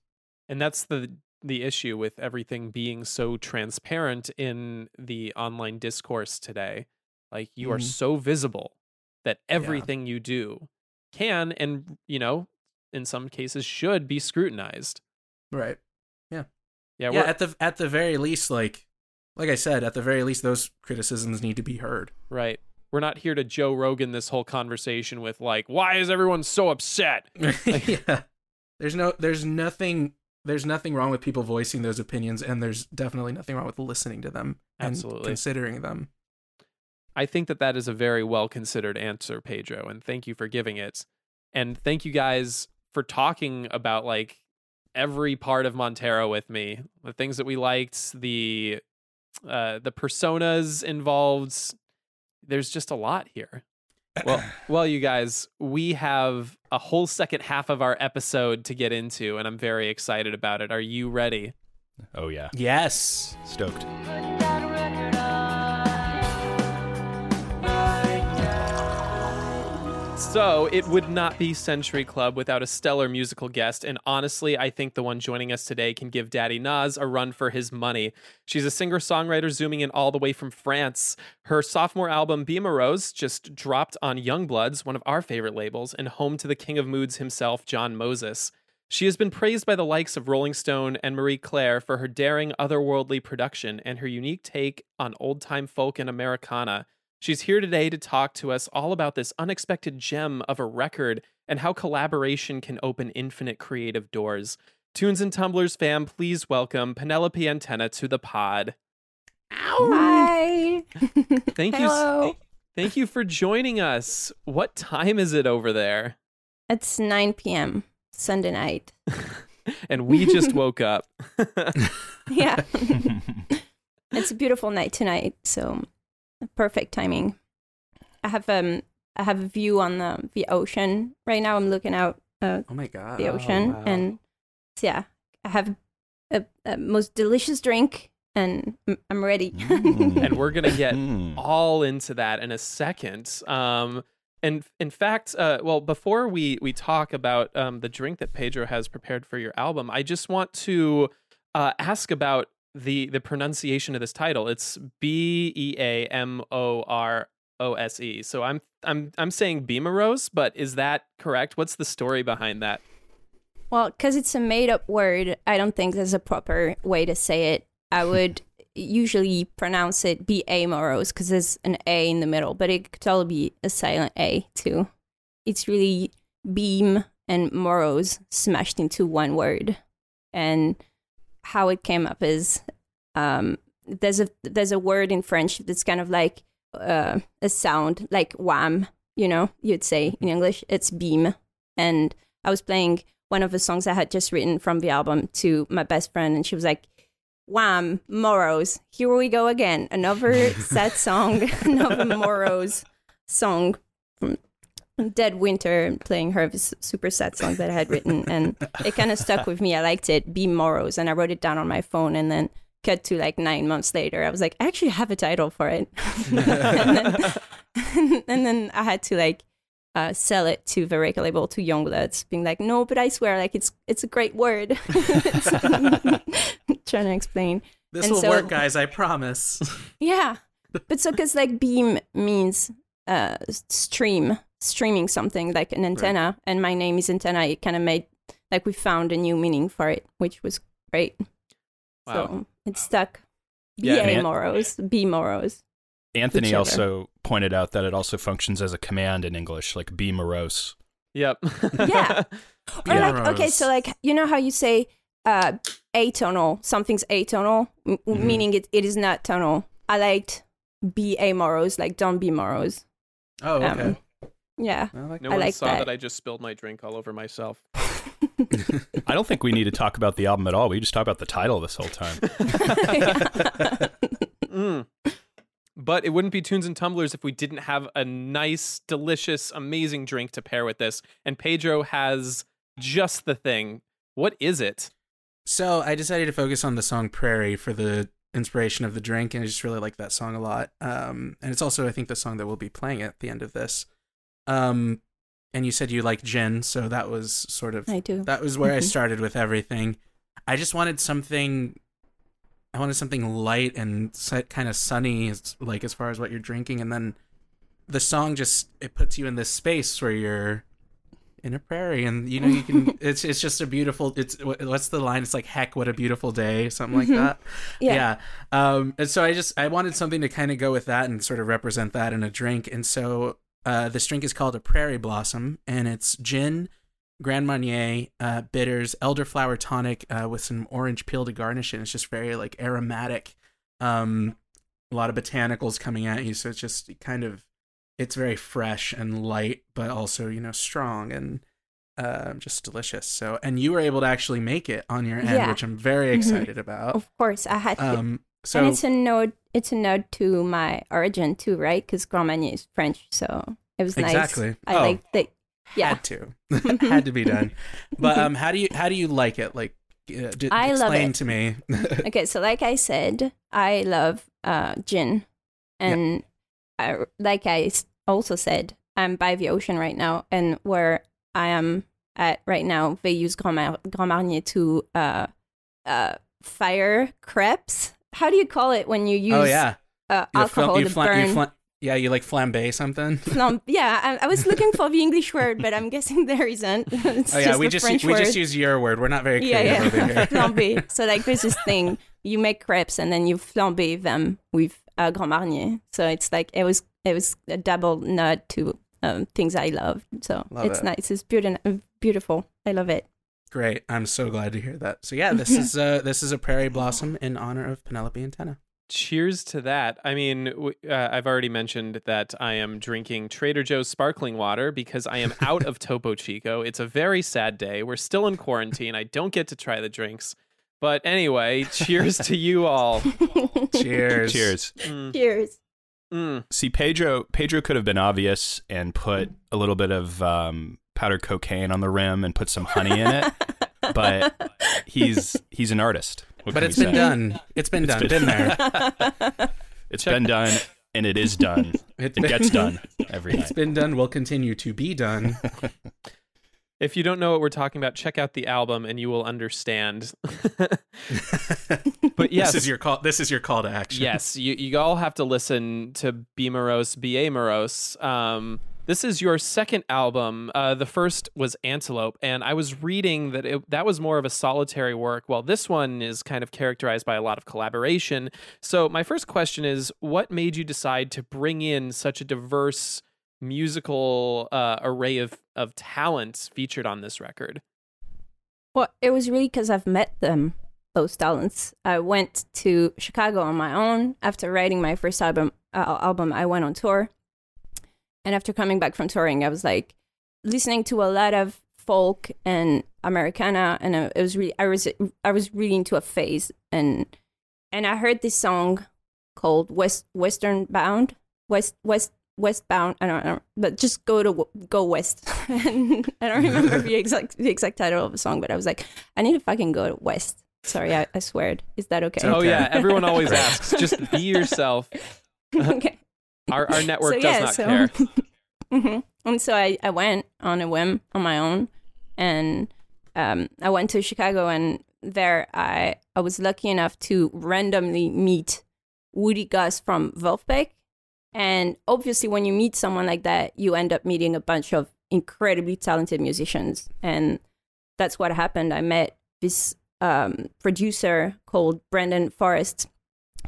and that's the the issue with everything being so transparent in the online discourse today like you are Mhm. so visible that everything you do can and you know in some cases should be scrutinized Right. yeah, Yeah. we're, At the at the very least, like like I said, at the very least, those criticisms need to be heard. right we're not here to joe rogan this whole conversation with like why is everyone so upset yeah. There's no there's nothing there's nothing wrong with people voicing those opinions and there's definitely nothing wrong with listening to them and Absolutely. considering them. I think that that is a very well considered answer, Pedro, and thank you for giving it. And thank you guys for talking about like every part of Montero with me, the things that we liked, the uh, the personas involved. There's just a lot here. Well, well, you guys, we have a whole second half of our episode to get into, and I'm very excited about it. Are you ready? Oh yeah, Yes. stoked. So it would not be Century Club without a stellar musical guest, and honestly, I think the one joining us today can give Daddy Nas a run for his money. She's a singer-songwriter zooming in all the way from France. Her sophomore album Be Rose just dropped on Youngbloods, one of our favorite labels, and home to the king of moods himself, John Moses. She has been praised by the likes of Rolling Stone and Marie Claire for her daring, otherworldly production and her unique take on old-time folk and Americana. She's here today to talk to us all about this unexpected gem of a record and how collaboration can open infinite creative doors. Tunes and Tumblers fam, please welcome Penelope Antena to the pod. Hi. Thank Hello. you. Thank you for joining us. What time is it over there? It's 9 p.m. Sunday night. And we just woke up. Yeah. it's a beautiful night tonight, so perfect timing. I have um I have a view on the the ocean right now. I'm looking out uh, Oh my god. the ocean, and so yeah, I have a, a most delicious drink, and I'm- I'm ready. and we're gonna get Mm. all into that in a second. Um, and in fact, uh, well, before we we talk about um, the drink that Pedro has prepared for your album, I just want to uh, ask about the the pronunciation of this title. It's B E A M O R O S E. So I'm I'm I'm saying Beamerose, but is that correct? What's the story behind that? Well, because it's a made up word, I don't think there's a proper way to say it. I would usually pronounce it B A Moros because there's an A in the middle, but it could totally be a silent A too. It's really beam and Moros smashed into one word. And how it came up is um, there's a there's a word in French that's kind of like uh, a sound like wham, you know, you'd say in English. It's beam. And I was playing one of the songs I had just written from the album to my best friend, and she was like, Wham, Moros, here we go again. Another sad song, another Moros song from Dead Winter, playing her super sad song that I had written. And it kind of stuck with me. I liked it, Be Moros, and I wrote it down on my phone. And then cut to like nine months later, I was like, I actually have a title for it. and, then, and then I had to like uh, sell it to the record label to Youngbloods, being like, no, but I swear, like it's it's a great word. trying to explain. This And will so- work, guys. I promise. Yeah, but so because like beam means uh stream, streaming something like an antenna, and my name is Antena. It kind of made like we found a new meaning for it, which was great. Wow. So it stuck. Yeah, B A man. Moros, B Moros. Anthony Whichever. also pointed out that it also functions as a command in English, like be morose. Yep. Yeah. Or like, okay, so like you know how you say uh atonal, something's atonal, m- Mm-hmm. meaning it, it is not tonal. I liked be amorose, like don't be morose. Oh, okay. Um, yeah. I like No I one like saw that. that. I just spilled my drink all over myself. I don't think we need to talk about the album at all. We just talk about the title this whole time. Mm. But it wouldn't be tunes and tumblers if we didn't have a nice, delicious, amazing drink to pair with this. And Pedro has just the thing. What is it? So I decided to focus on the song Prairie for the inspiration of the drink, and I just really like that song a lot. Um, and it's also, I think, the song that we'll be playing at the end of this. Um, and you said you like gin, so that was sort of I do. that was where I Mhm. started with everything. I just wanted something. I wanted something light and kind of sunny, like as far as what you're drinking, and then the song just it puts you in this space where you're in a prairie, and you know you can. it's it's just a beautiful. It's what's the line? It's like heck, what a beautiful day, something like Mhm. that. Yeah. Yeah. Um, and so I just I wanted something to kind of go with that and sort of represent that in a drink. And so uh, this drink is called a Prairie Blossom, and it's gin, Grand Marnier, uh, bitters, elderflower tonic uh, with some orange peel to garnish it. It's just very like aromatic. Um, a lot of botanicals coming at you, so it's just kind of it's very fresh and light, but also you know strong and uh, just delicious. So, and you were able to actually make it on your end, Yeah. which I'm very Mhm. excited about. Of course, I had to. Um, so and it's a node. It's a node to my origin too, right? Because Grand Marnier is French, so it was nice. Exactly. I Oh. like the. Yeah. had to had to be done but um how do you how do you like it like uh, d- I love explain it. to me okay, so like I said, I love uh, gin, and I, like I also said, I'm by the ocean right now, and where I am at right now, they use Grand, Mar- Grand Marnier to uh, uh, fire crepes. How do you call it when you use oh yeah uh, alcohol you to flam- burn? flam- yeah you like flambe something Flam- yeah, I, I was looking for the English word, but I'm guessing there isn't. It's oh yeah we just French we word. just use your word we're not very yeah, creative yeah. here flambe. So like there's this thing you make crepes and then you flambe them with uh, Grand Marnier. So it's like it was it was a double nod to um, things I love. So Love it's it. nice. It's beautiful. Beautiful. I love it. Great i'm so glad to hear that so yeah this is uh this is a prairie blossom in honor of penelope Antena Cheers to that. I mean, uh, I've already mentioned that I am drinking Trader Joe's sparkling water because I am out of Topo Chico. It's a very sad day. We're still in quarantine. I don't get to try the drinks. But anyway, cheers to you all. cheers Cheers. Mm, Cheers. mm. See, Pedro Pedro could have been obvious and put a little bit of um, powdered cocaine on the rim and put some honey in it, but he's he's an artist. What but it's been say? done it's been It's done been- been there It's been done, and it is done. It's It been- gets done every it's night. been done will continue to be done If you don't know what we're talking about, check out the album and you will understand. but yes, this is your call this is your call to action yes, you, you all have to listen to Be Morose, Be Morose. Um, this is your second album. Uh, the first was Antelope, and I was reading that it, that was more of a solitary work, while this one is kind of characterized by a lot of collaboration. So, my first question is what made you decide to bring in such a diverse musical uh, array of, of talents featured on this record? Well, it was really because I've met them, those talents. I went to Chicago on my own after writing my first album. Uh, album, I went on tour, and after coming back from touring, I was like listening to a lot of folk and Americana, and it was really I was I was really into a phase, and and I heard this song called West Western Bound, West West Westbound. I don't know, but just go to go west. and I don't remember the exact the exact title of the song, but I was like, I need to fucking go to west. Sorry, I, I swear. Is that okay? Oh, okay. yeah. Everyone always asks. Just be yourself. okay. Our, our network So, does yeah, not so- care. hmm And so I, I went on a whim on my own, and um, I went to Chicago, and there I I was lucky enough to randomly meet Woody Goss from Vulfpeck, and obviously when you meet someone like that, you end up meeting a bunch of incredibly talented musicians, and that's what happened. I met this um, producer called Brandon Forrest,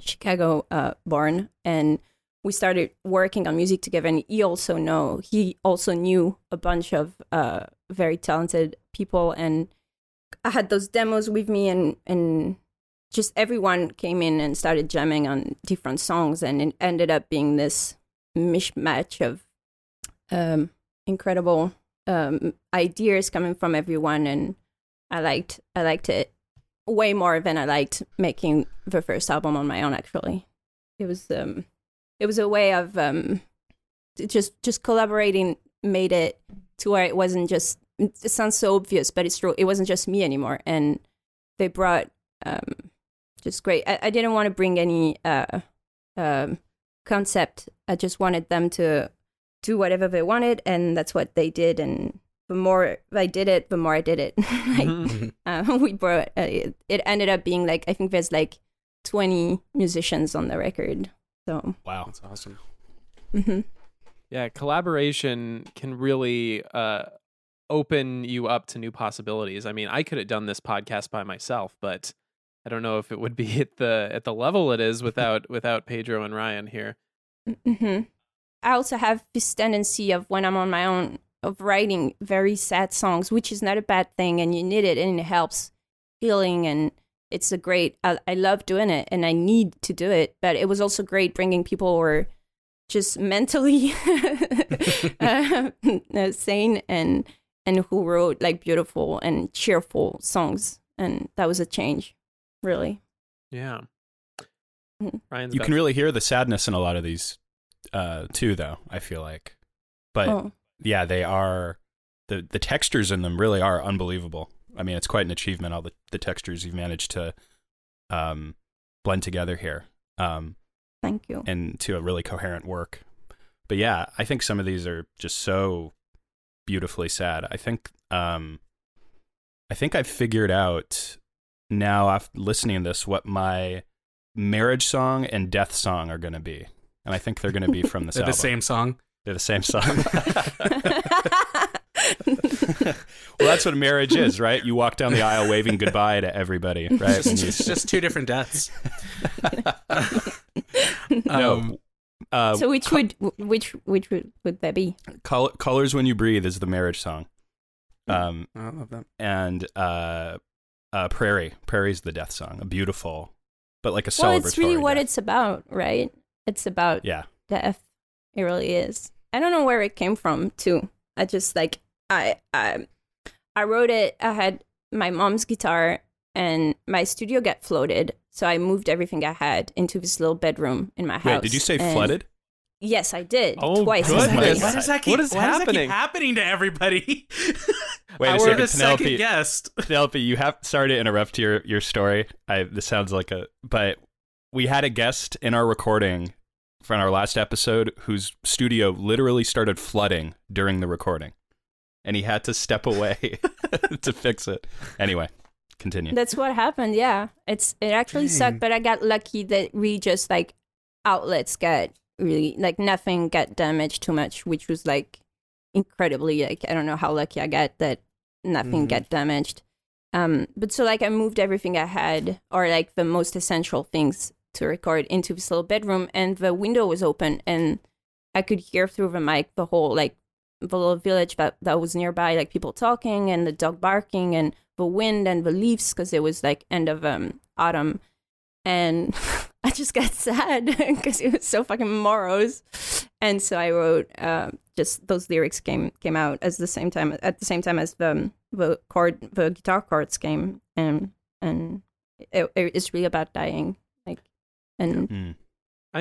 Chicago uh, born, and we started working on music together and he also know he also knew a bunch of uh very talented people and i had those demos with me and and just everyone came in and started jamming on different songs and it ended up being this mishmash of um incredible um ideas coming from everyone and i liked i liked it way more than i liked making the first album on my own actually. It was um it was a way of um just just collaborating made it to where it wasn't just it sounds so obvious but it's true it wasn't just me anymore. And they brought um just great i, I didn't want to bring any uh um concept. I just wanted them to do whatever they wanted and that's what they did. And the more i did it the more i did it. Like uh, we brought uh, it, it ended up being like i think there's like 20 musicians on the record so Wow. That's awesome. mhm. Yeah, collaboration can really uh, open you up to new possibilities. I mean, I could have done this podcast by myself, but I don't know if it would be at the at the level it is without without Pedro and Ryan here. hmm I also have this tendency of when I'm on my own of writing very sad songs, which is not a bad thing, and you need it, and it helps healing, and it's a great. I, I love doing it, and I need to do it, but it was also great bringing people who are just mentally uh, sane and and who wrote like beautiful and cheerful songs, and that was a change, really. Yeah. Mhm. Ryan's You can really hear the sadness in a lot of these uh too though, I feel like. But oh, yeah, they are the the textures in them really are unbelievable. I mean, it's quite an achievement all the, the textures you've managed to um blend together here. Um thank you. and to a really coherent work. But yeah, I think some of these are just so beautifully sad. I think um I think I've figured out now after listening to this what my marriage song and death song are going to be. And I think they're going to be from this They're the same song. They're the same song. well, that's what marriage is, right? You walk down the aisle waving goodbye to everybody, right? It's just two different deaths. no. Um, uh, so which would which which would, would that be? Col- Colors When You Breathe is the marriage song. Um, I love that. and uh, uh, Prairie. Prairie's the death song. A beautiful, but like a celebratory. Well, it's really what it's about, right? It's about Yeah. death. It really is. I don't know where it came from, too. I just like I um, I I wrote it. I had my mom's guitar, and my studio got flooded, so I moved everything I had into this little bedroom in my house. Wait, did you say and- flooded? Yes, I did. Oh, twice. goodness. Why does that keep, What is why does that keep happening? happening to everybody? Wait a We're second, the second Penelope. guest. Penelope, you have sorry to interrupt your your story. I this sounds like a but we had a guest in our recording from our last episode whose studio literally started flooding during the recording. And he had to step away to fix it. Anyway, continue. That's what happened. Yeah, it's it actually Dang. sucked, but I got lucky that we just like outlets got really like nothing got damaged too much, which was like incredibly like I don't know how lucky I got that nothing Mhm. got damaged. Um, but so like I moved everything I had or like the most essential things to record into this little bedroom, and the window was open, and I could hear through the mic the whole like the little village that that was nearby, like people talking and the dog barking and the wind and the leaves because it was like end of um autumn, and I just got sad because it was so fucking morose, and so I wrote uh, just those lyrics came came out as the same time at the same time as the the chord the guitar chords came. And and it, it's really about dying like and Mm.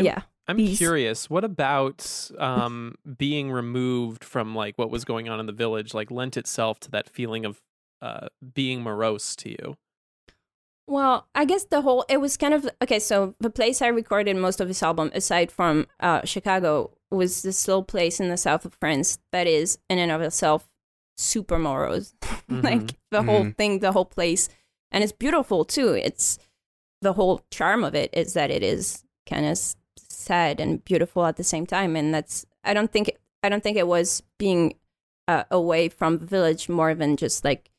Yeah I'm Peace. curious. What about um, being removed from like what was going on in the village? Like lent itself to that feeling of uh, being morose to you. Well, I guess the whole it was kind of okay. So the place I recorded most of this album, aside from uh, Chicago, was this little place in the south of France that is in and of itself super morose. like the whole Mhm. thing, the whole place, and it's beautiful too. It's the whole charm of it is that it is kind of sad and beautiful at the same time, and that's I don't think I don't think it was being uh, away from the village more than just like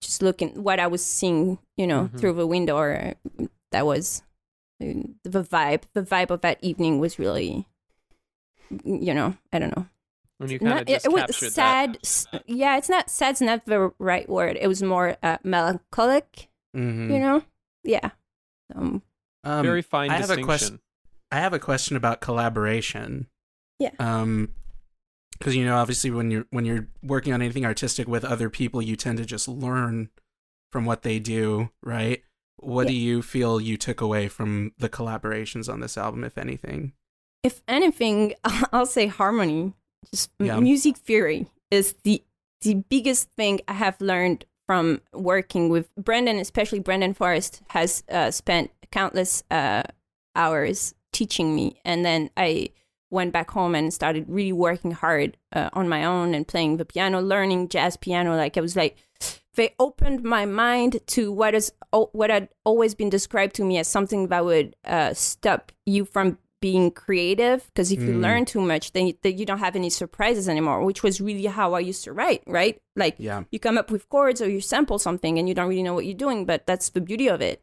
just looking what I was seeing, you know, Mhm. through the window. Or that was the vibe, the vibe of that evening was really, you know, I don't know. When you kind of just it, it captured was sad. that. s- Yeah, it's not sad. sad's not the right word. It was more uh, melancholic. Mhm. You know? Yeah. Um, Um, Very fine I have a distinction. I have a question about collaboration. Yeah. Um, because you know, obviously, when you're when you're working on anything artistic with other people, you tend to just learn from what they do, right? What do you feel you took away from the collaborations on this album, if anything? if anything, I'll say harmony. Just Yeah. music theory is the the biggest thing I have learned from working with Brendan, especially Brendan Forrest has uh, spent countless uh, hours teaching me, and then I went back home and started really working hard uh, on my own and playing the piano, learning jazz piano. Like I was like, they opened my mind to what is what had always been described to me as something that would uh, stop you from being creative. Because if you Mm. learn too much, then you, then you don't have any surprises anymore. Which was really how I used to write. Right, like Yeah. you come up with chords or you sample something and you don't really know what you're doing, but that's the beauty of it.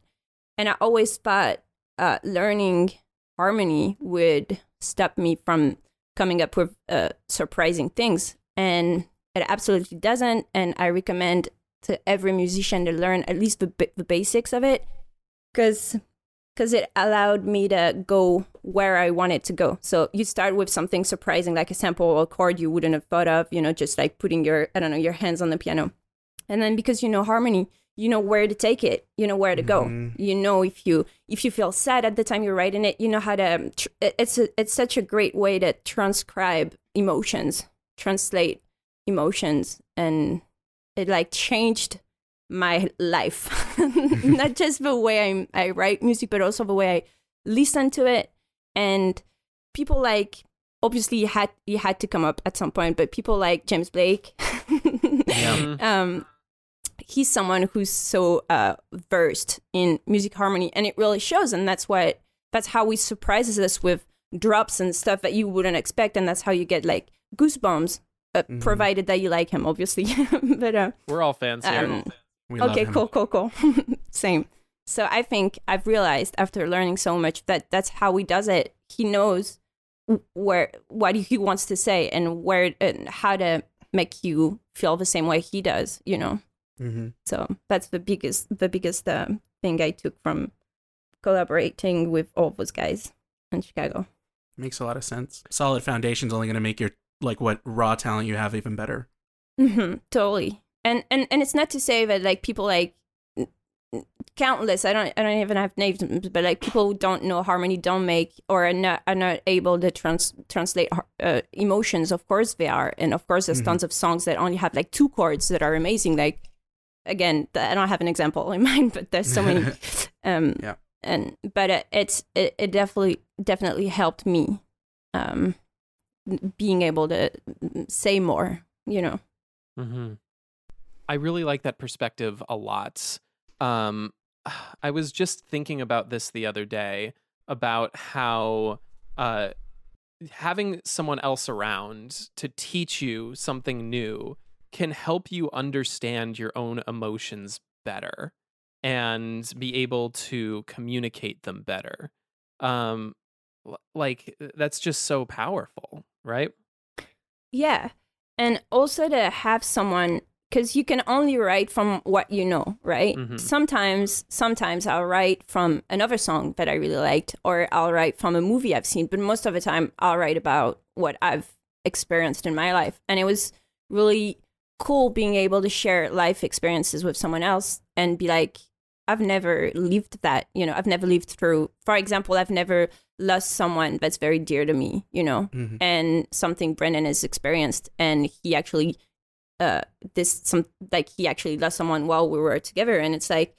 And I always thought uh, learning harmony would stop me from coming up with uh, surprising things. And it absolutely doesn't. And I recommend to every musician to learn at least the, the basics of it because because it allowed me to go where I wanted to go. So you start with something surprising, like a sample or a chord you wouldn't have thought of, you know, just like putting your, I don't know, your hands on the piano. And then because you know harmony, you know where to take it, you know where to go. Mhm. You know if you if you feel sad at the time you're writing it, you know how to. Tr- it's a, it's such a great way to transcribe emotions, translate emotions, and it like changed my life. Not just the way I'm, I write music, but also the way I listen to it. And people like obviously you had you had to come up at some point, but people like James Blake. Mhm. um, he's someone who's so uh, versed in music harmony, and it really shows. And that's what that's how he surprises us with drops and stuff that you wouldn't expect, and that's how you get like goosebumps. Uh, Mhm. Provided that you like him, obviously. but uh, We're all fans here. um, We okay, cool, cool, cool. Same. So I think I've realized after learning so much that that's how he does it. He knows where what he wants to say and where and how to make you feel the same way he does. You know. Hmm So that's the biggest the biggest uh, thing I took from collaborating with all those guys in Chicago. Makes a lot of sense. Solid foundation's only going to make your like what raw talent you have even better. hmm totally. And and and it's not to say that like people like countless. I don't I don't even have names, but like people who don't know harmony don't make or are not are not able to trans translate uh, emotions. Of course they are, and of course there's Mhm. tons of songs that only have like two chords that are amazing. Like again, I don't have an example in mind, but there's so many. um, Yeah. And but it, it's it, it definitely definitely helped me, um, being able to mm, say more. You know. Mm-hmm. I really like that perspective a lot. Um, I was just thinking about this the other day about how uh, having someone else around to teach you something new can help you understand your own emotions better and be able to communicate them better. Um, like that's just so powerful, right? Yeah. And also to have someone because you can only write from what you know, right? Mhm. Sometimes sometimes I'll write from another song that I really liked or I'll write from a movie I've seen, but most of the time I'll write about what I've experienced in my life. And it was really cool being able to share life experiences with someone else and be like I've never lived that, you know, I've never lived through for example, I've never lost someone that's very dear to me, you know Mhm. and something Brendan has experienced, and he actually, uh, this some like he actually lost someone while we were together, and it's like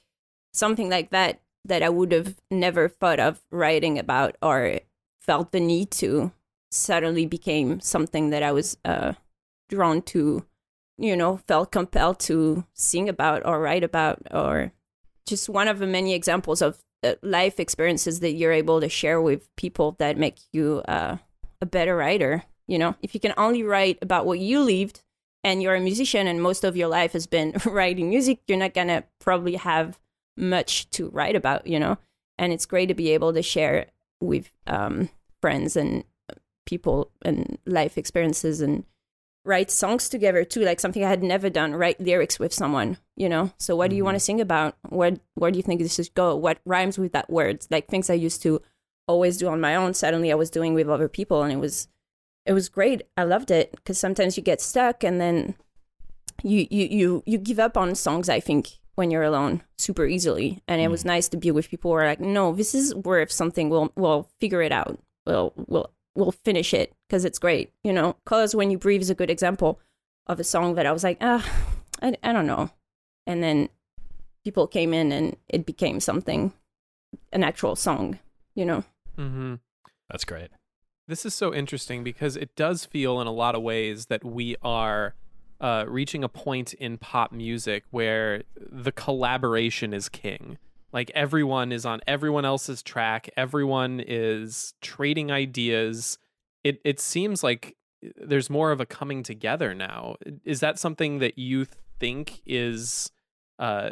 something like that that I would have never thought of writing about or felt the need to suddenly became something that I was uh drawn to, you know, felt compelled to sing about or write about or just one of the many examples of uh, life experiences that you're able to share with people that make you uh, a better writer. You know, if you can only write about what you lived and you're a musician and most of your life has been writing music, you're not gonna probably have much to write about, you know. and it's great to be able to share with um, friends and people and life experiences and write songs together too like something i had never done write lyrics with someone you know? So what do you want to mm-hmm. sing about? Where where do you think this should go? What rhymes with that word? Like things i used to always do on my own. Suddenly i was doing with other people and it was it was great. I loved it because sometimes you get stuck and then you you you you give up on songs i think when you're alone super easily. And it was mm. nice to be with people who are like no this is worth something we'll we'll figure it out. We'll we'll we'll finish it because it's great you know colors when you breathe is a good example of a song that i was like ah I, I don't know and then people came in and it became something an actual song you know Mm-hmm. That's great. This is so interesting because it does feel in a lot of ways that we are uh, reaching a point in pop music where the collaboration is king. Like everyone is on everyone else's track, everyone is trading ideas. It it seems like there's more of a coming together now. Is that something that you think is uh,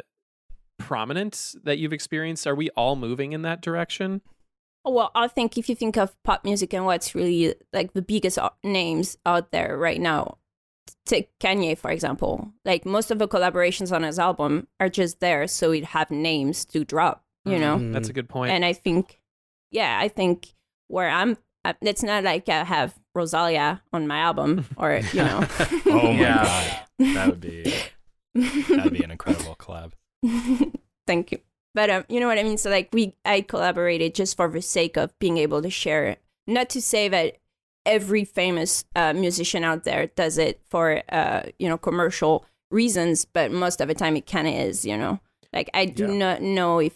prominent that you've experienced? Are we all moving in that direction? Well, I think if you think of pop music and what's really like the biggest names out there right now, take Kanye for example. Like most of the collaborations on his album are just there so he'd have names to drop, you know. That's a good point. And I think, yeah, I think where I'm, uh, it's not like I have Rosalia on my album or you know. Oh my Yeah. god, that would be that'd be an incredible collab. Thank you. But um, you know what I mean. So like we, I collaborated just for the sake of being able to share. it. Not to say that every famous uh, musician out there does it for uh, you know commercial reasons, but most of the time it kind of is. You know, like I do Yeah. not know if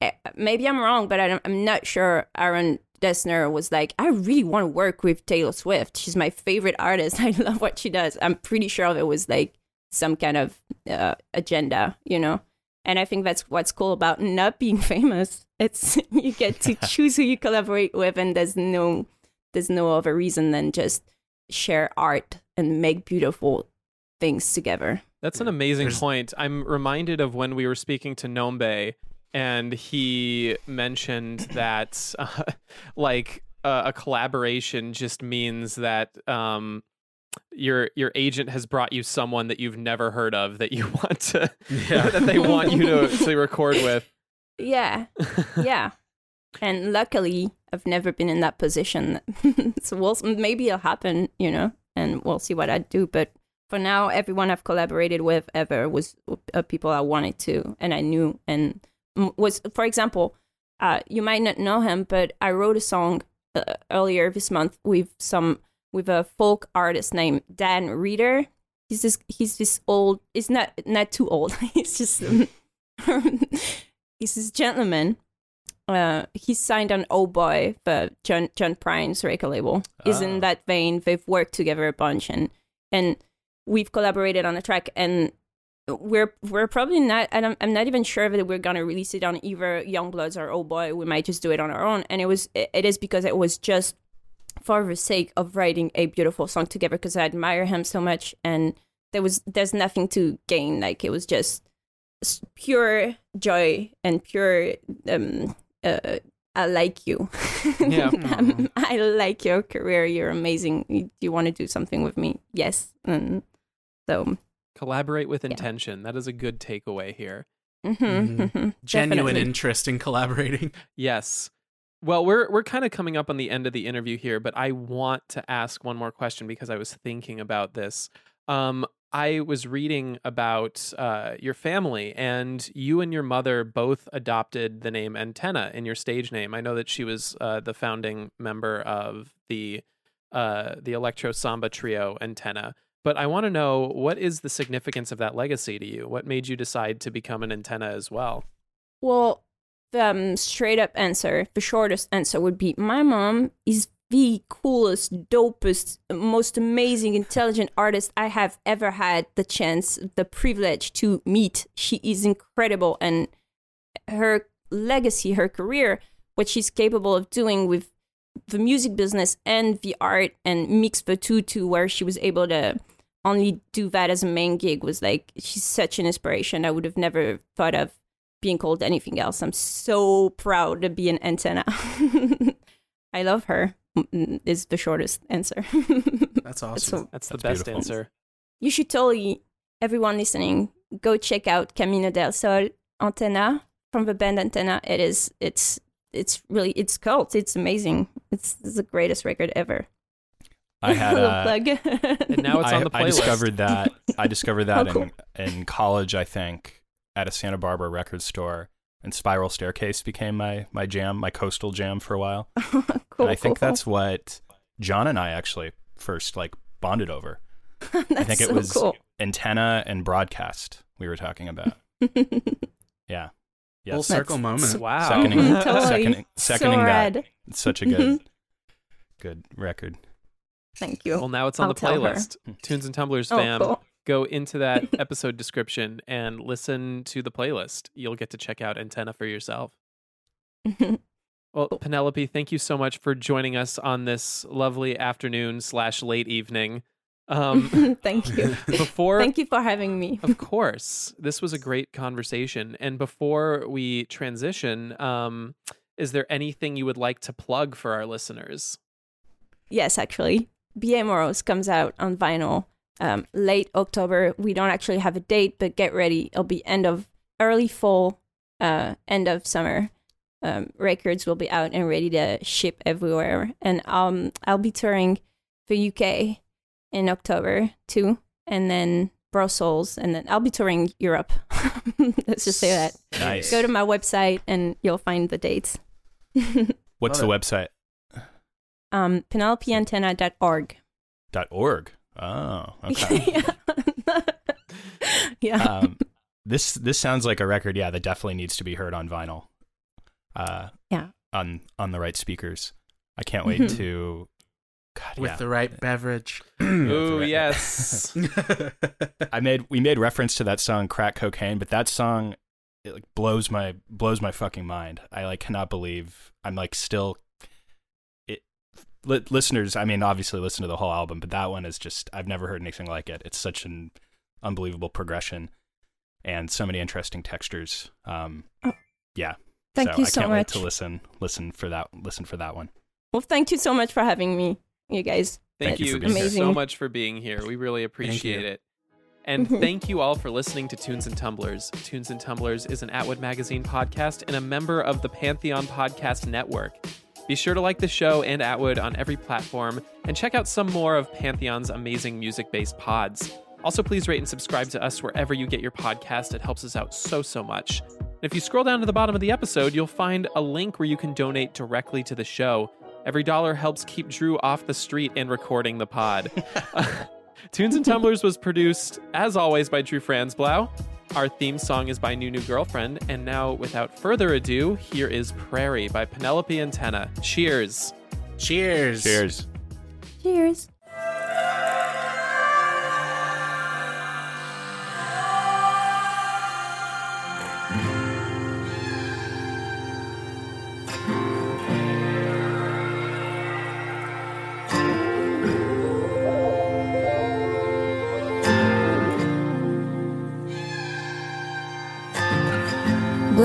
eh, maybe I'm wrong, but I don't, I'm not sure. Aaron Dessner was like, I really want to work with Taylor Swift. She's my favorite artist. I love what she does. I'm pretty sure of it was like some kind of uh, agenda, you know. And I think that's what's cool about not being famous. It's you get to choose who you collaborate with, and there's no there's no other reason than just share art and make beautiful things together. That's an amazing There's- point. I'm reminded of when we were speaking to Nombe, and he mentioned that uh, like uh, a collaboration just means that um, your your agent has brought you someone that you've never heard of that you want to Yeah. that they want you to to record with. Yeah, yeah. and luckily, I've never been in that position. so we'll maybe it'll happen, you know, and we'll see what I do. But for now, everyone I've collaborated with ever was uh, people I wanted to, and I knew, and m- was, for example, uh, you might not know him, but I wrote a song uh, earlier this month with some with a folk artist named Dan Reeder. He's this he's this old. He's not not too old. he's just he's this gentleman. Uh, he's signed on Oh Boy, the John John Prine's record label. Is Ah. in that vein. They've worked together a bunch, and and we've collaborated on a track, and we're we're probably not. And I'm, I'm not even sure that we're gonna release it on either young bloods or Oh Boy. We might just do it on our own, and it was it, it is because it was just for the sake of writing a beautiful song together because I admire him so much, and there was there's nothing to gain. Like it was just pure joy and pure um uh I like you. Yeah. Um, I like your career. You're amazing. You, you want to do something with me? Yes. And so, Collaborate with Yeah. intention. That is a good takeaway here. mhm, Mhm. mhm, Genuine definitely. interest in collaborating. Yes. Well, we're we're kind of coming up on the end of the interview here, but I want to ask one more question because I was thinking about this. Um, I was reading about uh, your family, and you and your mother both adopted the name Antena in your stage name. I know that she was uh, the founding member of the uh, the electro samba trio Antena. But I want to know what is the significance of that legacy to you? What made you decide to become an antenna as well? Well, the um, straight up answer, the shortest answer would be my mom is the coolest, dopest, most amazing, intelligent artist I have ever had the chance, the privilege to meet. She is incredible. And her legacy, her career, what she's capable of doing with the music business and the art and mix the two to where she was able to only do that as a main gig was like she's such an inspiration. I would have never thought of being called anything else. I'm so proud to be an antenna. I love her. mm, Is the shortest answer. That's It's awesome. so- That's the That's best beautiful. answer. you should totally, everyone listening, go check out Camino del Sol Antena from the band Antena. It is, it's, it's really, it's cult. It's amazing. It's, it's the greatest record ever. I had a uh, plug. And now it's I, on the playlist. I discovered that. I discovered that Oh, cool. in, in college, I think, at a Santa Barbara record store. And Spiral Staircase became my my jam, my coastal jam for a while. cool. and I think cool, that's what John and I actually first like bonded over. cool. I think That's it so was cool. antenna and broadcast we were talking about. Yeah. Full Yes. circle moment. Wow. Seconding, Totally. seconding, seconding so that. rad. It's such a good, good record. Thank you. Well, now it's on I'll the playlist. Tunes and Tumblers Oh, fam. cool. Go into that episode description and listen to the playlist. You'll get to check out Antenna for yourself. Well, Penelope, thank you so much for joining us on this lovely afternoon slash late evening. Um, Thank you. before, Thank you for having me. of course, this was a great conversation. And before we transition, um, is there anything you would like to plug for our listeners? Yes, actually. BA Moros comes out on vinyl um, late October. We don't actually have a date, but get ready. It'll be end of early fall, uh, end of summer. Um, records will be out and ready to ship everywhere. And um, I'll be touring the UK in October too, and then Brussels, and then I'll be touring Europe. Let's just say that. Nice. Go to my website and you'll find the dates. What's Love the website? Um, PenelopeAntena.org. Dot org. Oh, okay. yeah. yeah. um, this this sounds like a record, yeah, that definitely needs to be heard on vinyl. Uh, Yeah. On on the right speakers. I can't wait Mhm. to. God, With yeah. the right beverage. Ooh, right. yes. I made we made reference to that song "Crack Cocaine," but that song it like blows my blows my fucking mind. I like cannot believe I'm like still. It li- listeners, I mean, obviously listen to the whole album, but that one is just I've never heard anything like it. It's such an unbelievable progression and so many interesting textures. Um, Oh. yeah. Thank so you I so can't wait much. to listen listen for that listen for that one. Well, thank you so much for having me, you guys. Thank, Thank you you, for being here. so much for being here. We really appreciate it. And thank you all for listening to Tunes and Tumblers. Tunes and Tumblers is an Atwood Magazine podcast and a member of the Pantheon Podcast Network. Be sure to like the show and Atwood on every platform and check out some more of Pantheon's amazing music based pods. Also, please rate and subscribe to us wherever you get your podcast. It helps us out so, so much. And if you scroll down to the bottom of the episode, you'll find a link where you can donate directly to the show. Every dollar helps keep Drew off the street and recording the pod. Tunes and Tumblers was produced, as always, by Drew Franzblau. Our theme song is by New New Girlfriend. And now, without further ado, here is Prairie by Penelope Antena. Cheers. Cheers. Cheers. Cheers.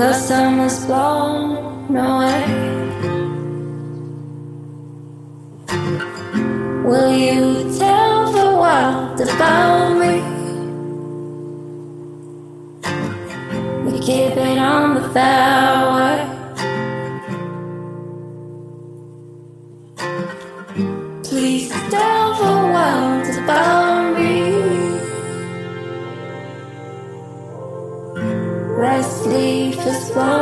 Blossom is blown away. Will you tell the world about me? We keep it on the fairway. Please tell the world about me. Last leaf is